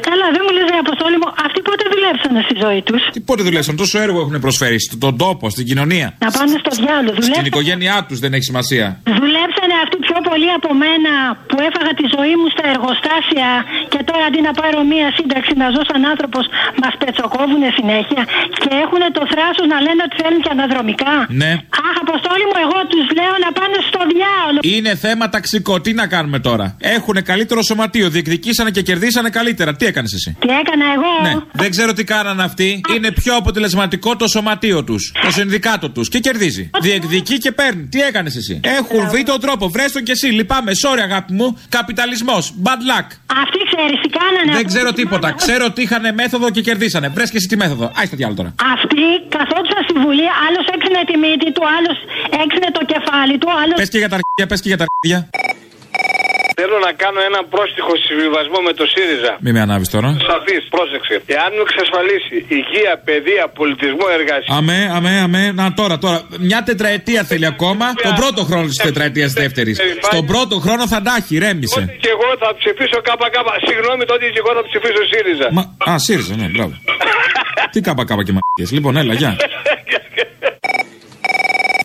Καλά, δεν μου λες, Αποστόλη μου, αυτοί πότε δουλέψανε στη ζωή τους; Τι πότε δουλέψαν, τόσο έργο έχουν προσφέρει στον τόπο, στην κοινωνία; Να πάνε στο διάλογο. Δουλέψαν... Στην οικογένειά τους δεν έχει σημασία. Δουλέψανε αυτοί πιο πολύ από μένα που έφαγα τη ζωή μου στα εργοστάσια και τώρα αντί να πάρω μία σύνταξη να ζω σαν άνθρωπος, μας πετσοκόβουν συνέχεια και έχουν το θράσος να λένε ότι θέλουν και αναδρομικά. Ναι. Αχ, αποστόλη μου, εγώ τους λέω να πάνε στο διάολο. Είναι θέμα ταξικό. Τι να κάνουμε τώρα; Έχουν καλύτερο σωματείο. Διεκδικήσανε και κερδίσανε καλύτερα. Τι έκανες εσύ; Τι έκανα εγώ; Ναι. Δεν ξέρω τι κάνανε αυτοί. Είναι πιο αποτελεσματικό το σωματείο τους. Το συνδικάτο τους. Και κερδίζει. Διεκδικεί και παίρνει. Τι έκανες εσύ; Έχουν βρει τον τρόπο. Βρες τον κι εσύ. Λυπάμαι. Sorry, αγάπη μου. Καπιταλισμός. Bad luck. Αυτοί ξέρεις τι κάνανε. Δεν ξέρω τίποτα. Ξέρω ότι είχαν μέθοδο και κερδίσανε. Βρες και εσύ τη μέθοδο. Άιστε διάλογο τώρα. Αυτοί καθόντουσαν στη Βουλή. Άλλος έξινε τη μύτη του, άλλος έξινε το κεφάλι του. Άλλος... Πες και για τα αρχίδια, πες και για τα αρχίδια. Θέλω να κάνω ένα πρόστιχο συμβιβασμό με το ΣΥΡΙΖΑ. Μην με ανάβεις τώρα. Σαφή, πρόσεξε. Εάν μου εξασφαλίσει υγεία, παιδεία, πολιτισμό, εργασία. Αμέ, αμέ, αμέ. Να τώρα, τώρα. Μια τετραετία θέλει ακόμα. Τον πρώτο χρόνο της τετραετίας δεύτερης. Στον πρώτο χρόνο θα τα έχει, ρέμισε. Ότι και εγώ θα ψηφίσω ΚΚ. Συγγνώμη, τότε και εγώ θα ψηφίσω ΣΥΡΙΖΑ. Μα, α, ΣΥΡΙΖΑ, ναι, μπράβο. Τι ΚΚ και μαγικέ. Λοιπόν, έλα, γεια.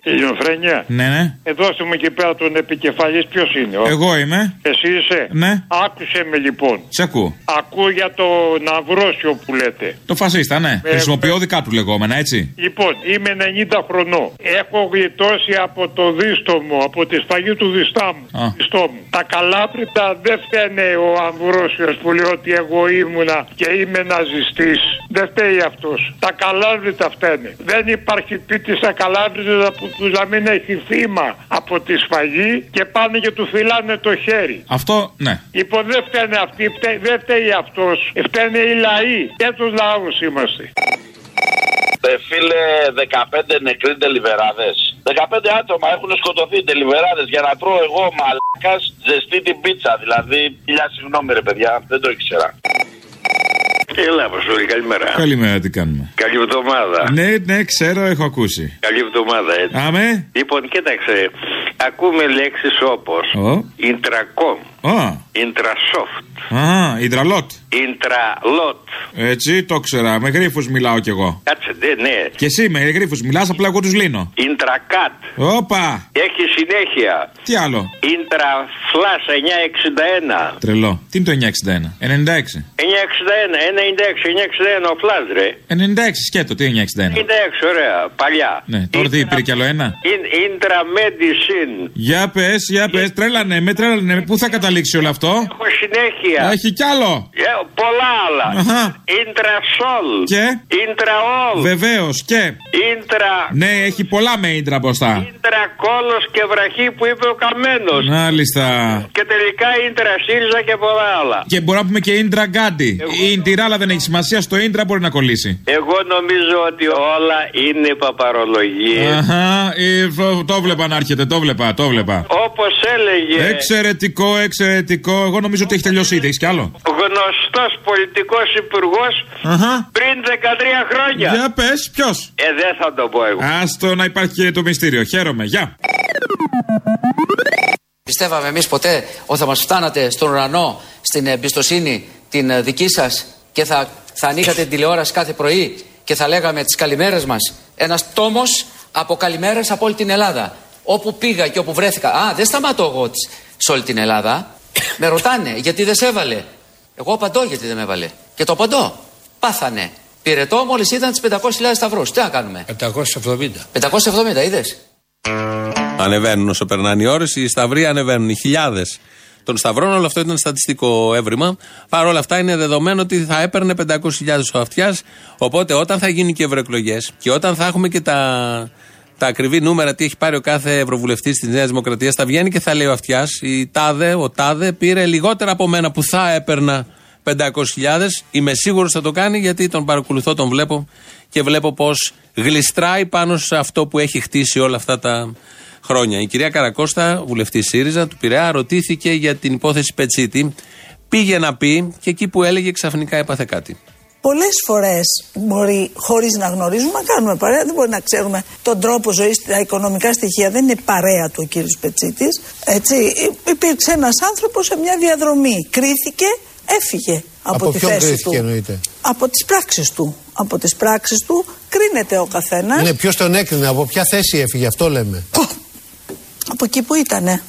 Ελληνοφρένια. Ναι, ναι. Εδώ μου εκεί πέρα τον επικεφαλής ποιος είναι. Ο... Εγώ είμαι. Εσύ είσαι; Ναι. Άκουσε με λοιπόν. Σε ακούω. Ακούω για το Ναυρόσιο που λέτε. Το φασίστα, ναι. Ε, Χρησιμοποιώ δικά του λεγόμενα, έτσι. Λοιπόν, είμαι 90 χρονών. Έχω γλιτώσει από το δίστο μου, από τη σφαγή του διστά μου. Διστό μου. Τα καλάπριτα δεν φταίνε ο Αμβρόσιος που λέει ότι εγώ ήμουνα και είμαι ναζιστής. Δεν φταίει αυτός. Τα καλάβρητα φταίνε. Δεν υπάρχει πίτη στα καλάβρητα που του να μην έχει θύμα από τη σφαγή και πάνε και του φυλάνε το χέρι. Αυτό, ναι. Λοιπόν, δεν φταίνε αυτοί, φταί, δεν φταίει αυτός. Φταίνε οι λαοί. Και τους λαούς είμαστε. Ε, φίλε, 15 νεκροί τελιβεράδες. 15 άτομα έχουν σκοτωθεί τελιβεράδες για να τρώω εγώ μαλάκας ζεστή την πίτσα. Δηλαδή, χιλιά συγγνώμη ρε παιδιά, δεν το ήξερα. Έλα, Αποστολή, καλημέρα. Καλημέρα, τι κάνουμε; Καλή εβδομάδα. Ναι, ναι, ξέρω, έχω ακούσει. Καλή εβδομάδα, έτσι. Άμε. Λοιπόν, κοίταξε. Ακούμε λέξεις όπως oh. Intracom, oh. Intrasoft, Α, Ιντραλότ. Intralot. Έτσι, το ξέρα. Με γρήφου μιλάω κι εγώ. Κάτσε, ναι, ναι. Και εσύ με γρήφου μιλάς, απλά εγώ τους λύνω. Intracat. Όπα. Έχει συνέχεια. Τι άλλο; Intraflash 961. Τρελό. Τι είναι το 961. 96. 961, 96, 961 ο Flash, ρε. 96 σκέτο, τι είναι 961. 96, ωραία. Παλιά. Ναι, τώρα τι πήρε κι άλλο ένα. Intramedicine. Για πες, για πες, τρέλανε, με τρέλανε. Πού θα καταλήξει όλο αυτό; Έχω συνέχεια. Έχει κι άλλο. Ε, πολλά άλλα. Αχα. Intrasol. Και; Intraol. Βεβαίως και; Intra. Ναι, έχει πολλά με ίντρα μπροστά. Intrακόλο και βραχή που είπε ο Καμένος. Μάλιστα. Και τελικά Intrasίλζα και πολλά άλλα. Και μπορούμε να πούμε και ίντρα γκάντι. Η Ιντιράλα δεν έχει σημασία, στο ίντρα μπορεί να κολλήσει. Εγώ νομίζω ότι όλα είναι παπαρολογίες. Αχα, ε, το, το βλέπα να έρχεται, το βλέπα, το βλέπα. Όπως έλεγε. Εξαιρετικό, εξαιρετικό. Εγώ νομίζω ότι έχει τελειώσει ήδη. Έχεις κι άλλο; Γνωστός πολιτικός υπουργός πριν 13 χρόνια. Για πες, ποιος; Ε, δεν θα το πω εγώ. Άστο να υπάρχει και το μυστήριο. Χαίρομαι. Γεια. Πιστεύαμε εμείς ποτέ ότι θα μας φτάνατε στον ουρανό, στην εμπιστοσύνη την ε, δική σας και θα, θα ανοίγατε την τηλεόραση κάθε πρωί και θα λέγαμε τις καλημέρες μας. Ένας τόμος από καλημέρες από όλη την Ελλάδα. Όπου πήγα και όπου βρέθηκα. Α, δεν σταματώ εγώ σε όλη την Ελλάδα. με ρωτάνε γιατί δεν σε έβαλε. Εγώ απαντώ γιατί δεν με έβαλε. Και το απαντώ. Πάθανε. Πυρετό μόλις ήταν τις 500.000 σταυρούς. Τι να κάνουμε; 570. 570, είδες; Ανεβαίνουν όσο περνάνε οι ώρες, οι σταυροί ανεβαίνουν, οι χιλιάδες των σταυρών. Όλο αυτό ήταν στατιστικό έβριμα. Παρ' όλα αυτά είναι δεδομένο ότι θα έπαιρνε 500.000 ο αυτιάς. Οπότε όταν θα γίνουν και ευρωεκλογές και όταν θα έχουμε και τα, τα ακριβή νούμερα, τι έχει πάρει ο κάθε ευρωβουλευτής της Νέας Δημοκρατίας, θα βγαίνει και θα λέει ο αυτιάς, η Τάδε, ο Τάδε πήρε λιγότερα από μένα που θα έπαιρνα 500.000. Είμαι σίγουρος θα το κάνει γιατί τον παρακολουθώ, τον βλέπω και βλέπω πώς γλιστράει πάνω σε αυτό που έχει χτίσει όλα αυτά τα χρόνια. Η κυρία Καρακώστα, βουλευτής ΣΥΡΙΖΑ του Πειραιά, ρωτήθηκε για την υπόθεση Πετσίτη. Πήγε να πει και εκεί που έλεγε ξαφνικά έπαθε κάτι. Πολλές φορές μπορεί, χωρίς να γνωρίζουμε, να κάνουμε παρέα. Δεν μπορεί να ξέρουμε τον τρόπο ζωής, τα οικονομικά στοιχεία. Δεν είναι παρέα του ο κύριος Πετσίτης. Έτσι, υπήρξε ένας άνθρωπος σε μια διαδρομή. Κρίθηκε, έφυγε από, από τη θέση του. Εννοείται; Από τις πράξεις του. Από τις πράξεις του κρίνεται ο καθένας. Ναι, ποιος τον έκρινε, από ποια θέση έφυγε, αυτό λέμε. Από εκεί που ήτανε.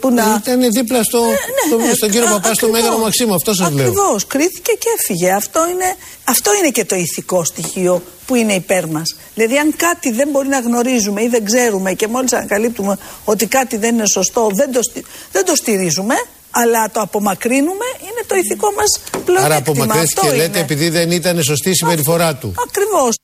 Που να... Ήταν δίπλα στο, ναι, ναι, ναι, στον κύριο Παπάς στο Μέγαρο Μαξίμου, αυτό σας λέω. Ακριβώς. Κρίθηκε και έφυγε. Αυτό είναι, αυτό είναι και το ηθικό στοιχείο που είναι υπέρ μας. Δηλαδή, αν κάτι δεν μπορεί να γνωρίζουμε ή δεν ξέρουμε και μόλις ανακαλύπτουμε ότι κάτι δεν είναι σωστό, δεν το, δεν το στηρίζουμε, αλλά το απομακρύνουμε είναι το ηθικό μας πλεονέκτημα. Άρα απομακρύνθηκε, λέτε, επειδή δεν ήταν σωστή η συμπεριφορά του. Ακριβώς.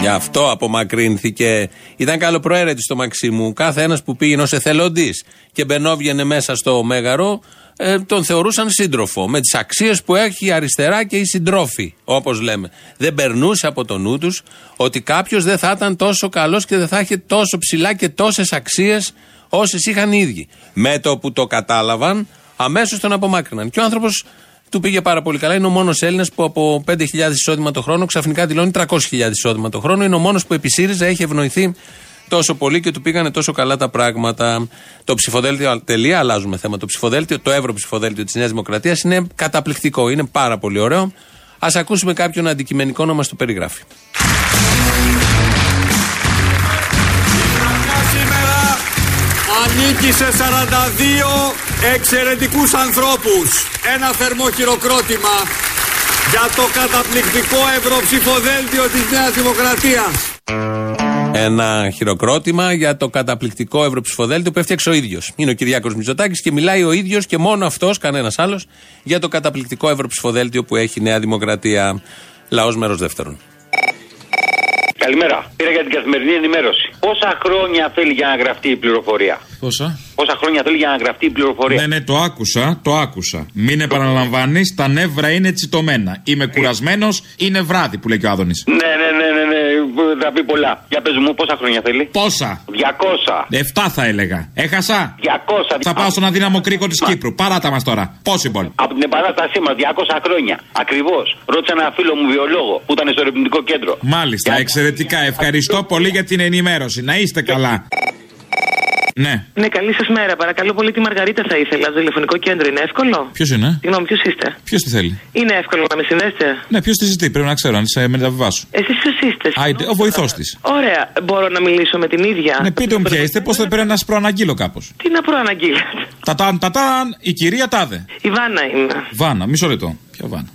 Γι' αυτό απομακρύνθηκε. Ήταν καλοπροαίρετη στο Μαξίμου. Κάθε ένας που πήγαινε ως εθελοντής και μπαινόβγαινε μέσα στο μέγαρο, ε, τον θεωρούσαν σύντροφο. Με τις αξίες που έχει η αριστερά και οι συντρόφοι, όπως λέμε. Δεν περνούσε από το νου τους ότι κάποιος δεν θα ήταν τόσο καλός και δεν θα είχε τόσο ψηλά και τόσες αξίες όσες είχαν οι ίδιοι. Με το που το κατάλαβαν, αμέσως τον απομάκρυναν. Και ο άνθρωπος του πήγε πάρα πολύ καλά. Είναι ο μόνος Έλληνας που από 5.000 εισόδημα το χρόνο ξαφνικά δηλώνει 300.000 εισόδημα το χρόνο. Είναι ο μόνος που επί ΣΥΡΙΖΑ έχει ευνοηθεί τόσο πολύ και του πήγανε τόσο καλά τα πράγματα. Το ψηφοδέλτιο, τελεία, αλλάζουμε θέμα. Το ψηφοδέλτιο, το ευρωψηφοδέλτιο της Νέας Δημοκρατίας είναι καταπληκτικό. Είναι πάρα πολύ ωραίο. Α ακούσουμε κάποιον αντικειμενικό να μα το περιγράφει. Ανήκει σε 42 εξαιρετικούς ανθρώπους. Ένα θερμό χειροκρότημα για το καταπληκτικό ευρωψηφοδέλτιο της Νέας Δημοκρατίας. Ένα χειροκρότημα για το καταπληκτικό ευρωψηφοδέλτιο που έφτιαξε ο ίδιος. Είναι ο Κυριάκος Μητσοτάκης και μιλάει ο ίδιος και μόνο αυτός, κανένας άλλος, για το καταπληκτικό ευρωψηφοδέλτιο που έχει η Νέα Δημοκρατία. Λαός μέρος δεύτερον. Καλημέρα. Πήρα για την καθημερινή ενημέρωση. Πόσα χρόνια θέλει για να γραφτεί η πληροφορία; Πόσα; Πόσα χρόνια θέλει για να γραφτεί η πληροφορία; Ναι, ναι, το άκουσα, το άκουσα. Μην επαναλαμβάνεις, τα νεύρα είναι τσιτωμένα. Είμαι κουρασμένος, είναι βράδυ που λέει και ο Άδωνης. Ναι, ναι, ναι, ναι, ναι, θα πει πολλά. Για πες μου, πόσα χρόνια θέλει; Πόσα; 200. 7 θα έλεγα. Έχασα; 200. Θα πάω στον αδύναμο κρίκο της Κύπρου. Παράτα μας τώρα. Possible. Από την επανάστασή μας, 200 χρόνια. Ακριβώς. Ρώτησα ένα φίλο μου βιολόγο που ήταν στο ερευνητικό κέντρο. Μάλιστα, εξαιρετικά. Ευχαριστώ πολύ για την ενημέρωση. Να είστε καλά. Ναι. Ναι, καλή σας μέρα. Παρακαλώ πολύ τη Μαργαρίτα θα ήθελα. Στο τηλεφωνικό κέντρο είναι εύκολο; Ποιος είναι; Συγγνώμη, ποιος είστε; Ποιος τη θέλει; Είναι εύκολο να με συνδέσετε; Ναι, ποιος τη ζητεί. Πρέπει να ξέρω αν σε μεταβιβάσω. Εσείς ποιος είστε. Άιτε, ο βοηθός της. Ωραία. Μπορώ να μιλήσω με την ίδια; Ναι, πείτε μου ποια είστε, πώς θα πρέπει να σας προαναγγείλω κάπως. Τι να προαναγγείλω. Τατάν, τατάν, η κυρία Τάδε. Η Βάνα είναι. Βάνα, μισό λεπτό. Ποια Βάνα;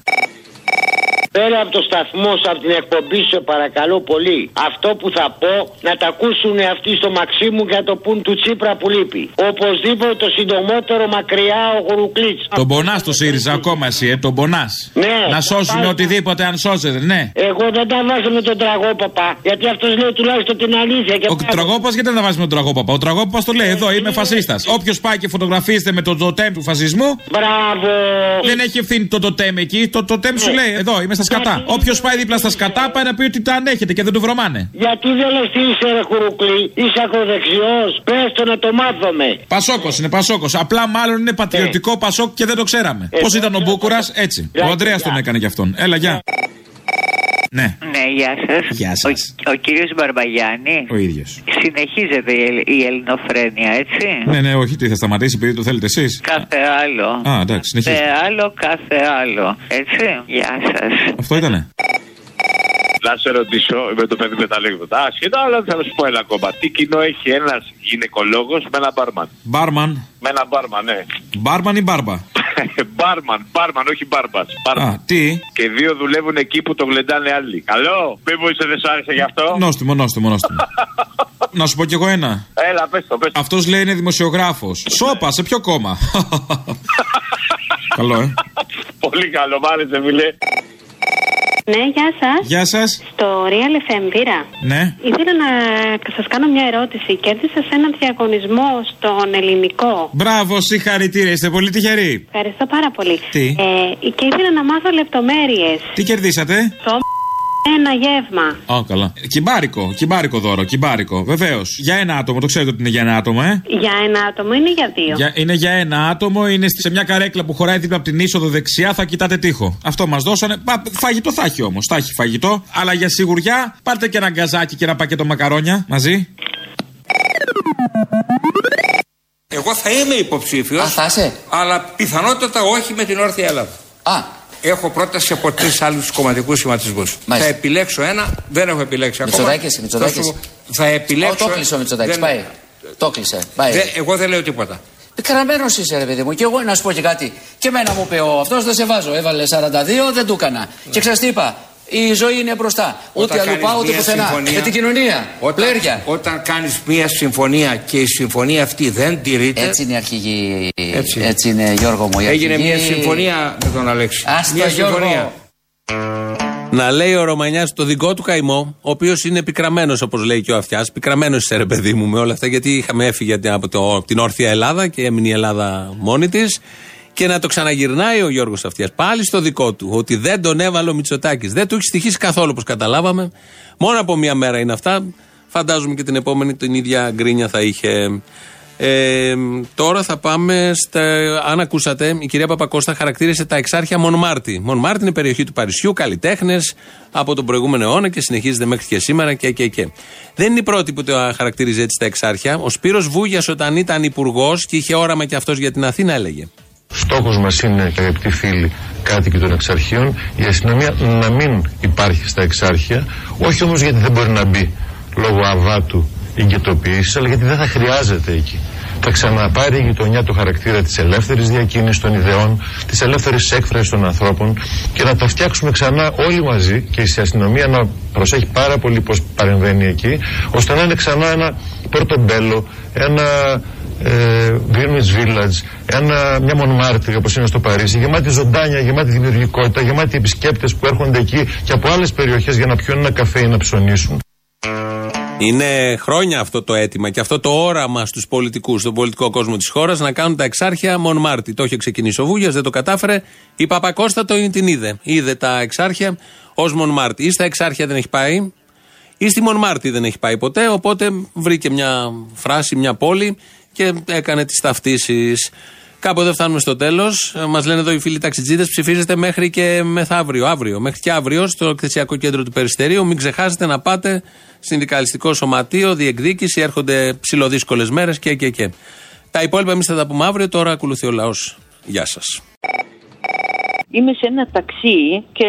Πέρα από το σταθμό σου, από την εκπομπή σου, παρακαλώ πολύ. Αυτό που θα πω να τα ακούσουν αυτοί στο Μαξίμου για το πουν του Τσίπρα που λείπει. Οπωσδήποτε το συντομότερο μακριά ο Γουρουκλίτ. Τον πονάς το ΣΥΡΙΖΑ ακόμα εσύ, ε, τον πονάς. Ναι. Να σώσουν οτιδήποτε αν σώζεται, ναι. Εγώ δεν τα βάζω με τον τραγόπαπα. Γιατί αυτός λέει τουλάχιστον την αλήθεια. Και ο τραγόπα γιατί δεν τα βάζει με τον τραγόπαπα. Ο τραγόπαπα το λέει εδώ, είμαι φασίστας. Όποιος πάει και φωτογραφίζεται με το τοτέμ του φασισμού. Μπράβο. Δεν έχει ευθύνη το τοτέμ εκεί. Το τοτέμ σου λέει εδώ, είμαι στα σκατά. Όποιος πάει δίπλα στα σκατά πάει να πει ότι τα ανέχεται και δεν το βρωμάνε. Γιατί δεν λες τι είσαι, ρε Κουρουκλή, είσαι ακροδεξιός. Πες το να το μάθουμε. Πασόκος είναι Πασόκος. Απλά μάλλον είναι πατριωτικό ε. Πασόκ και δεν το ξέραμε. Ε. Πώς ήταν ο Μπούκουρας, έτσι. Ο Αντρέα τον έκανε κι αυτόν. Έλα, γεια. Ναι. Ναι, γεια σας. Γεια σας. Ο, ο κύριος Μπαρμπαγιάννη. Ο ίδιος. Συνεχίζεται η, η ελληνοφρένεια, έτσι; Ναι, ναι, όχι, τι θα σταματήσει επειδή το θέλετε εσείς. Κάθε άλλο. Α, εντάξει, συνεχίζεται. Κάθε άλλο, κάθε άλλο. Έτσι; Γεια σας. Αυτό ήτανε. Να σε ρωτήσω με το παιδί με τα ανέκδοτα. Ασχετά, αλλά θα σου πω ένα ακόμα. Τι κοινό έχει ένας γυναικολόγος με ένα μπάρμαν; Μπάρμαν. Με ένα μπάρμαν, ναι. Μπάρμαν ή μπάρμπα; Μπάρμαν, μπάρμαν, όχι μπάρμπας. Α, τι; Και δύο δουλεύουν εκεί που το γλεντάνε άλλοι. Καλό, μήπω δεν σου άρεσε γι' αυτό. Νόστιμο, νόστιμο, νόστιμο. Να σου πω κι εγώ ένα. Έλα, πες το, πες το. Αυτός λέει είναι δημοσιογράφος. Σόπα, σε ποιο κόμμα; Καλό, ε. Πολύ καλό, μ' άρεσε, φίλε. Ναι, γεια σας. Γεια σας. Στο Real FM πήρα. Ναι. Ήθελα να σας κάνω μια ερώτηση. Κέρδισα σε έναν διαγωνισμό στον ελληνικό. Μπράβο, συγχαρητήρια, είστε πολύ τυχεροί. Ευχαριστώ πάρα πολύ. Τι; Ε, και ήθελα να μάθω λεπτομέρειες. Τι κερδίσατε; Το ένα γεύμα. Ω, καλά. Κυμπάρικο, κυμπάρικο δώρο, κυμπάρικο. Βεβαίως. Για ένα άτομο, το ξέρετε ότι είναι για ένα άτομο, ε; Για ένα άτομο είναι για δύο; Για, είναι για ένα άτομο, είναι σε μια καρέκλα που χωράει δίπλα από την είσοδο δεξιά, θα κοιτάτε τείχο. Αυτό μας δώσανε. Πα, φαγητό θα έχει όμως. Θα έχει φαγητό. Αλλά για σιγουριά, πάρτε και ένα γκαζάκι και ένα πακέτο μακαρόνια μαζί. Εγώ θα είμαι υποψήφιος. Α, θα είσαι. Αλλά πιθανότατα όχι με την όρθια Ελλάδα. Α. Έχω πρόταση από τρεις άλλους κομματικούς σχηματισμούς. Θα επιλέξω ένα, δεν έχω επιλέξει ακόμα. Μητσοτάκης, Μητσοτάκης. Θα σου- Θα επιλέξω. Ω, το κλείσε ο Μητσοτάκης, δεν- πάει. Το κλείσε. Πάει. δεν- εγώ δεν λέω τίποτα. Καραμένος είσαι, ρε παιδί μου. Και εγώ να σου πω και κάτι. Και εμένα μου είπε ο αυτός δεν σε βάζω. Έβαλε 42, δεν του έκανα. Και ξέρεις τι είπα; Η ζωή είναι μπροστά. Ούτε Όταν αλλού κάνεις πάω ούτε μια πουθενά. συμφωνία- Με την κοινωνία. Όταν, Πλέρια. όταν κάνεις μια συμφωνία και η συμφωνία αυτή δεν τηρείται. Έτσι είναι η αρχηγή. Έτσι. Έτσι είναι, Γιώργο μου. Η Έγινε αρχηγή- μια συμφωνία με τον Αλέξη. Άστα, μια Γιώργο. συμφωνία. Να λέει ο Ρωμανιάς το δικό του καημό, ο οποίος είναι πικραμένος, όπως λέει και ο Αυτιάς. Πικραμένος είσαι, ρε παιδί μου, με όλα αυτά, γιατί είχαμε έφυγε από, το, από την όρθια Ελλάδα και έμεινε η Ελλάδα μόνη της. Και να το ξαναγυρνάει ο Γιώργος Αυτιάς πάλι στο δικό του, ότι δεν τον έβαλε ο Μητσοτάκης. Δεν του έχει στοιχήσει καθόλου, όπως καταλάβαμε. Μόνο από μία μέρα είναι αυτά. Φαντάζομαι και την επόμενη την ίδια γκρίνια θα είχε. Ε, τώρα θα πάμε στα. Αν ακούσατε, η κυρία Παπακώστα χαρακτήρισε τα εξάρχεια Μονμάρτη. Μονμάρτη είναι περιοχή του Παρισιού, καλλιτέχνες από τον προηγούμενο αιώνα και συνεχίζεται μέχρι και σήμερα και, και, και. Δεν είναι η πρώτη που το χαρακτήριζε έτσι τα εξάρχεια. Ο Σπύρος Βούγιας όταν ήταν υπουργός και είχε όραμα και αυτός για την Αθήνα έλεγε. Στόχος μας είναι, αγαπητοί φίλοι, κάτοικοι των εξαρχείων, η αστυνομία να μην υπάρχει στα εξάρχεια, όχι όμως γιατί δεν μπορεί να μπει λόγω αβάτου εγκαιτοποίηση, αλλά γιατί δεν θα χρειάζεται εκεί. Θα ξαναπάρει η γειτονιά το χαρακτήρα της ελεύθερης διακίνησης των ιδεών, της ελεύθερης έκφρασης των ανθρώπων και να τα φτιάξουμε ξανά όλοι μαζί και η αστυνομία να προσέχει πάρα πολύ πώς παρεμβαίνει εκεί, ώστε να είναι ξανά ένα πορτομπέλο, ένα ε, Greenwich Village, ένα, μια Μονμάρτη όπως είναι στο Παρίσι, γεμάτη ζωντάνια, γεμάτη δημιουργικότητα, γεμάτη επισκέπτες που έρχονται εκεί και από άλλες περιοχές για να πιούν ένα καφέ ή να ψωνίσουν. Είναι χρόνια αυτό το αίτημα και αυτό το όραμα στους πολιτικούς, στον πολιτικό κόσμο της χώρας να κάνουν τα εξάρχεια Μονμάρτη. Το είχε ξεκινήσει ο Βούγιας, δεν το κατάφερε. Η Παπακώστα το την είδε. Είδε τα εξάρχεια ως Μονμάρτη. Ή στα εξάρχεια δεν έχει πάει, ή στη Μονμάρτη δεν έχει πάει ποτέ. Οπότε βρήκε μια φράση, μια πόλη και έκανε τις ταυτίσεις. Κάπου εδώ φτάνουμε στο τέλος. Μας λένε εδώ οι φίλοι ταξιτζίδες ψηφίζετε μέχρι και μεθαύριο, αύριο. Μέχρι και αύριο στο εκθεσιακό κέντρο του Περιστερίου. Μην ξεχάσετε να πάτε συνδικαλιστικό σωματείο, διεκδίκηση. Έρχονται ψηλοδύσκολες μέρες και, και, και. Τα υπόλοιπα εμείς θα τα πούμε αύριο. Τώρα ακολουθεί ο λαός. Γεια σας. Είμαι σε ένα ταξί και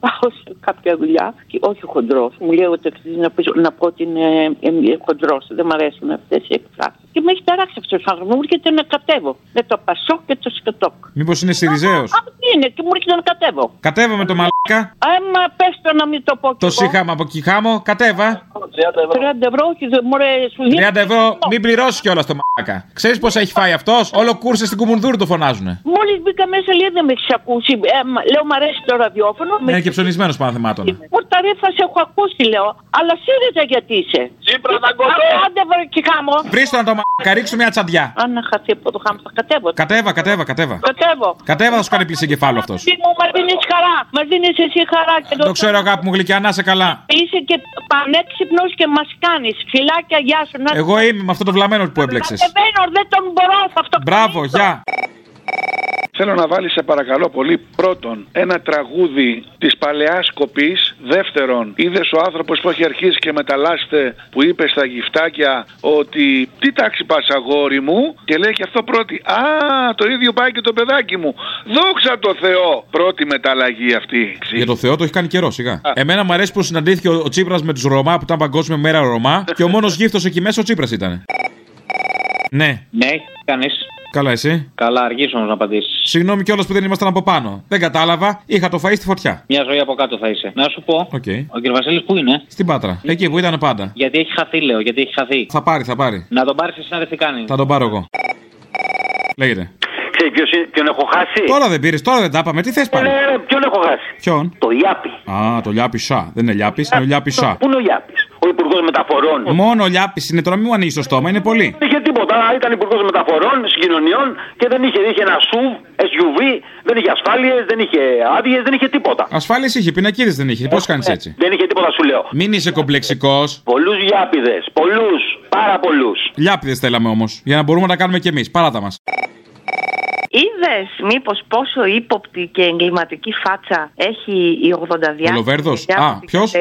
πάω σε κάποια δουλειά. Και όχι χοντρός. Μου λέει ο ταξί να, πω- να πω ότι είναι ε, χοντρός. Δεν μου αρέσουν αυτές οι εκφράσεις. Και με έχει ταράξει αυτός ο άνθρωπος. Μου έρχεται να κατέβω. Με το πασό και το σκατόκ. Μήπως είναι Σιριζέο. Αυτό είναι και μου έρχεται να κατέβω. Κατέβα με το μαλάκα. Άμα πες το να μην το πω. κι Το εγώ. σύχαμα από κυχάμο, κατέβα. 30 ευρώ, όχι, δεν μου ρε, σου δίνω. 30 ευρώ, μην πληρώσεις κιόλας το μαλάκα. Ξέρεις πώς έχει φάει αυτός, όλο κούρσε στην Κουμουνδούρου το φωνάζουνε. Μόλις μπήκα μέσα λέει δεν με έχεις ακούσει. Ε, μ- λέω μ' αρέσει το ραδιόφωνο. Με... Είναι και ψωνισμένος πανθεμάτων. Μου τα ρέφα σε έχω ακούσει, λέω. Αλλά ΣΥΡΙΖΑ γιατί είσαι; Τσίπρα να κοτώ. Άντε βρε και χάμω. Βρίστο να το μαλάκα, ρίξου μια τσαντιά. Αν να χαθεί από το χάμο θα κατέβω. Κατέβα, κατέβα, κατέβα. Κατέβω. Κατέβα θα σου κάνει πλήση εγκεφάλου αυτός. Τι μου μα δίνεις χαρά. Μα δίνεις εσύ χαρά και Το ξέρω, αγάπη μου γλυκιά, να σε καλά. Είσαι και πανέξυπνος και μας κάνεις. Φιλάκια, γεια σου. Να... Εγώ είμαι με αυτό το βλαμμένο που έμπλεξε. Κατεβαίνω, δεν τον μπορώ σε αυτό. Μπράβο, γεια. Θέλω να βάλεις σε παρακαλώ πολύ πρώτον ένα τραγούδι της παλαιάς κοπής. Δεύτερον, είδες ο άνθρωπος που έχει αρχίσει και μεταλλάσσεται που είπε στα γυφτάκια ότι τι τάξη πας αγόρι μου και λέει και αυτό πρώτη. Α, το ίδιο πάει και το παιδάκι μου. Δόξα τω Θεώ. Πρώτη μεταλλαγή αυτή. Για το Θεό το έχει κάνει καιρός, σιγά. Εμένα μου αρέσει που συναντήθηκε ο, ο Τσίπρας με τους Ρωμά που ήταν Παγκόσμια Μέρα Ρωμά και ο μόνος γύφτος εκεί μέσα ο Τσίπρας ήταν. Ναι. Ναι, κάνει. Καλά, εσύ; Καλά, αργήσω όμως να απαντήσεις. Συγγνώμη κιόλας που δεν ήμασταν από πάνω. Δεν κατάλαβα. Είχα το φαΐ στη φωτιά. Μια ζωή από κάτω θα είσαι. Να σου πω. Okay. Ο κ. Βασίλης πού είναι; Στην Πάτρα. Εκεί που ήταν πάντα. Γιατί έχει χαθεί, λέω. Γιατί έχει χαθεί. Θα πάρει, θα πάρει. Να τον πάρεις εσύ να τι κάνει. Θα τον πάρω εγώ. Λέγεται. Ξέρει ποιον έχω χάσει; Τώρα δεν πήρες, τώρα δεν τα είπαμε. Τι θες πάλι; Ε, ποιον έχω χάσει; Ποιον; Το Λιάπη. Α, το Λιάπη Σα. Δεν είναι Λιάπης, είναι ο Λιάπη Σα. Πού είναι ο Λιάπης; Ο Υπουργός Μεταφορών. Μόνο ο Λιάπης είναι τώρα, μην μου ανοίξει το στόμα, είναι πολύ. Δεν είχε τίποτα. Ήταν Υπουργός Μεταφορών, Συγκοινωνιών και δεν είχε, είχε ένα SUV, SUV, δεν είχε ασφάλειες, δεν είχε άδειες, δεν είχε τίποτα. Ασφάλειες είχε, πινακίδες δεν είχε. Πώς κάνεις έτσι; Δεν είχε τίποτα, σου λέω. Μην είσαι κομπλεξικός. Πολλούς Λιάπηδες. Πολλούς. Πάρα πολλούς. Λιάπηδες θέλαμε όμως. Για να μπορούμε να τα κάνουμε κι εμείς. Παράτα μας. Είδες μήπως πόσο ύποπτη και εγκληματική φάτσα έχει η 82 Ο Λοβέρδο. Α, ποιος;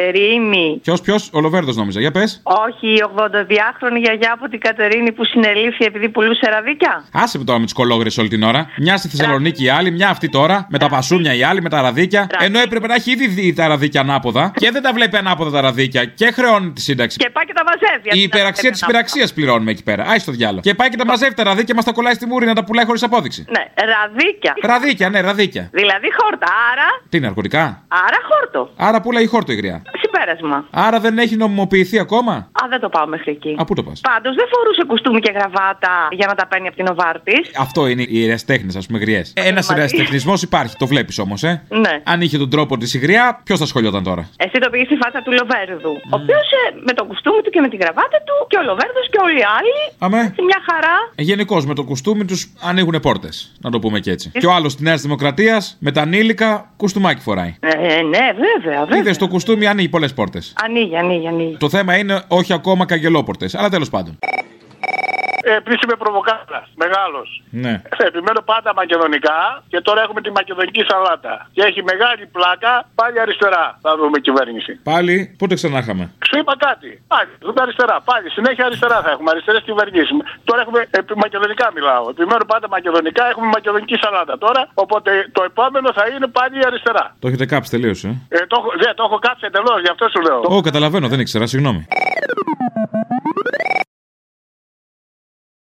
Ποιος, ποιος, ο Λοβέρδο νόμιζα. Για πες. Όχι, η 82χρονη γιαγιά από την Κατερίνη που συνελήφθη επειδή πουλούσε ραδίκια. Άσε με τώρα με τις κολόγρες όλη την ώρα. Μια στη Θεσσαλονίκη η άλλη, μια αυτή τώρα. Με τα πασούμια η άλλη, με τα ραδίκια. Ενώ έπρεπε να έχει ήδη δει τα ραδίκια ανάποδα. Και δεν τα βλέπει ανάποδα τα ραδίκια. Και χρεώνει τη σύνταξη. Και πάει και τα μαζεύει. Η υπεραξία της υπεραξίας πληρώνουμε εκεί πέρα. Άι στο διάλογο. Και πάει και τα μαζεύει τα ραδίκια μας τα κολλάει στη μούρη να τα πουλάει χωρίς απόδειξη. Ναι, ραδίκια. Ραδίκια, ναι, ραδίκια. Δηλαδή χόρτα. Άρα. Τι είναι, ναρκωτικά; Άρα χόρτο. Άρα πουλάει χόρτο η γριά; Συμπέρασμα. Άρα δεν έχει νομιμοποιηθεί ακόμα; Α, δεν το πάω μέχρι εκεί. Α, πού το πας; Πάντως δεν φορούσε κουστούμι και γραβάτα για να τα παίρνει από την Οβάρτη. Αυτό είναι οι εραστέχνε, ας πούμε, γριές. Ένας εραστεχνισμό υπάρχει, το βλέπεις όμως, ε; Ναι. Αν είχε τον τρόπο της η γριά, ποιος θα σχολιόταν τώρα; Εσύ το πήγες στη φάτσα του Λοβέρδου. Ο οποίος με το κουστούμι του και με τη γραβάτα του και ο Λοβέρδος και όλοι οι άλλοι. Αμέ. Σε μια χαρά. Γενικώς με το κουστούμι τους ανοίγουν πόρτες. Να το πούμε και έτσι. Και ο άλλος της Νέας Δημοκρατίας με τα ανήλικα κουστούμάκι φοράει. Ε, ναι, βέβαια, βέβαια. Είδες το κουστούμι ανοίγει πολλές πόρτες. Ανοίγει, ανοίγει, ανοίγει. Το θέμα είναι όχι ακόμα καγκελόπορτε. Αλλά τέλος πάντων. Ε, Επίση είμαι προβοκάλας. Μεγάλος. Ναι. Επιμένω πάντα μακεδονικά και τώρα έχουμε τη μακεδονική σαλάτα. Και έχει μεγάλη πλάκα πάλι αριστερά. Θα δούμε κυβέρνηση. Πάλι, πότε ξανά είχαμε. Σου είπα κάτι. Πάλι, δούμε αριστερά. Πάλι, συνέχεια αριστερά θα έχουμε. Αριστερές κυβερνήσεις. Τώρα έχουμε επί, μακεδονικά μιλάω. Επιμένω πάντα μακεδονικά. Έχουμε μακεδονική σαλάτα τώρα. Οπότε το επόμενο θα είναι πάλι αριστερά. Το έχετε κάψει τελείως, ε; Ε, το, έχω- δεν, το έχω κάψει εντελώς, γι' αυτό σου λέω. Ω, καταλαβαίνω, δεν ήξερα, συγγνώμη.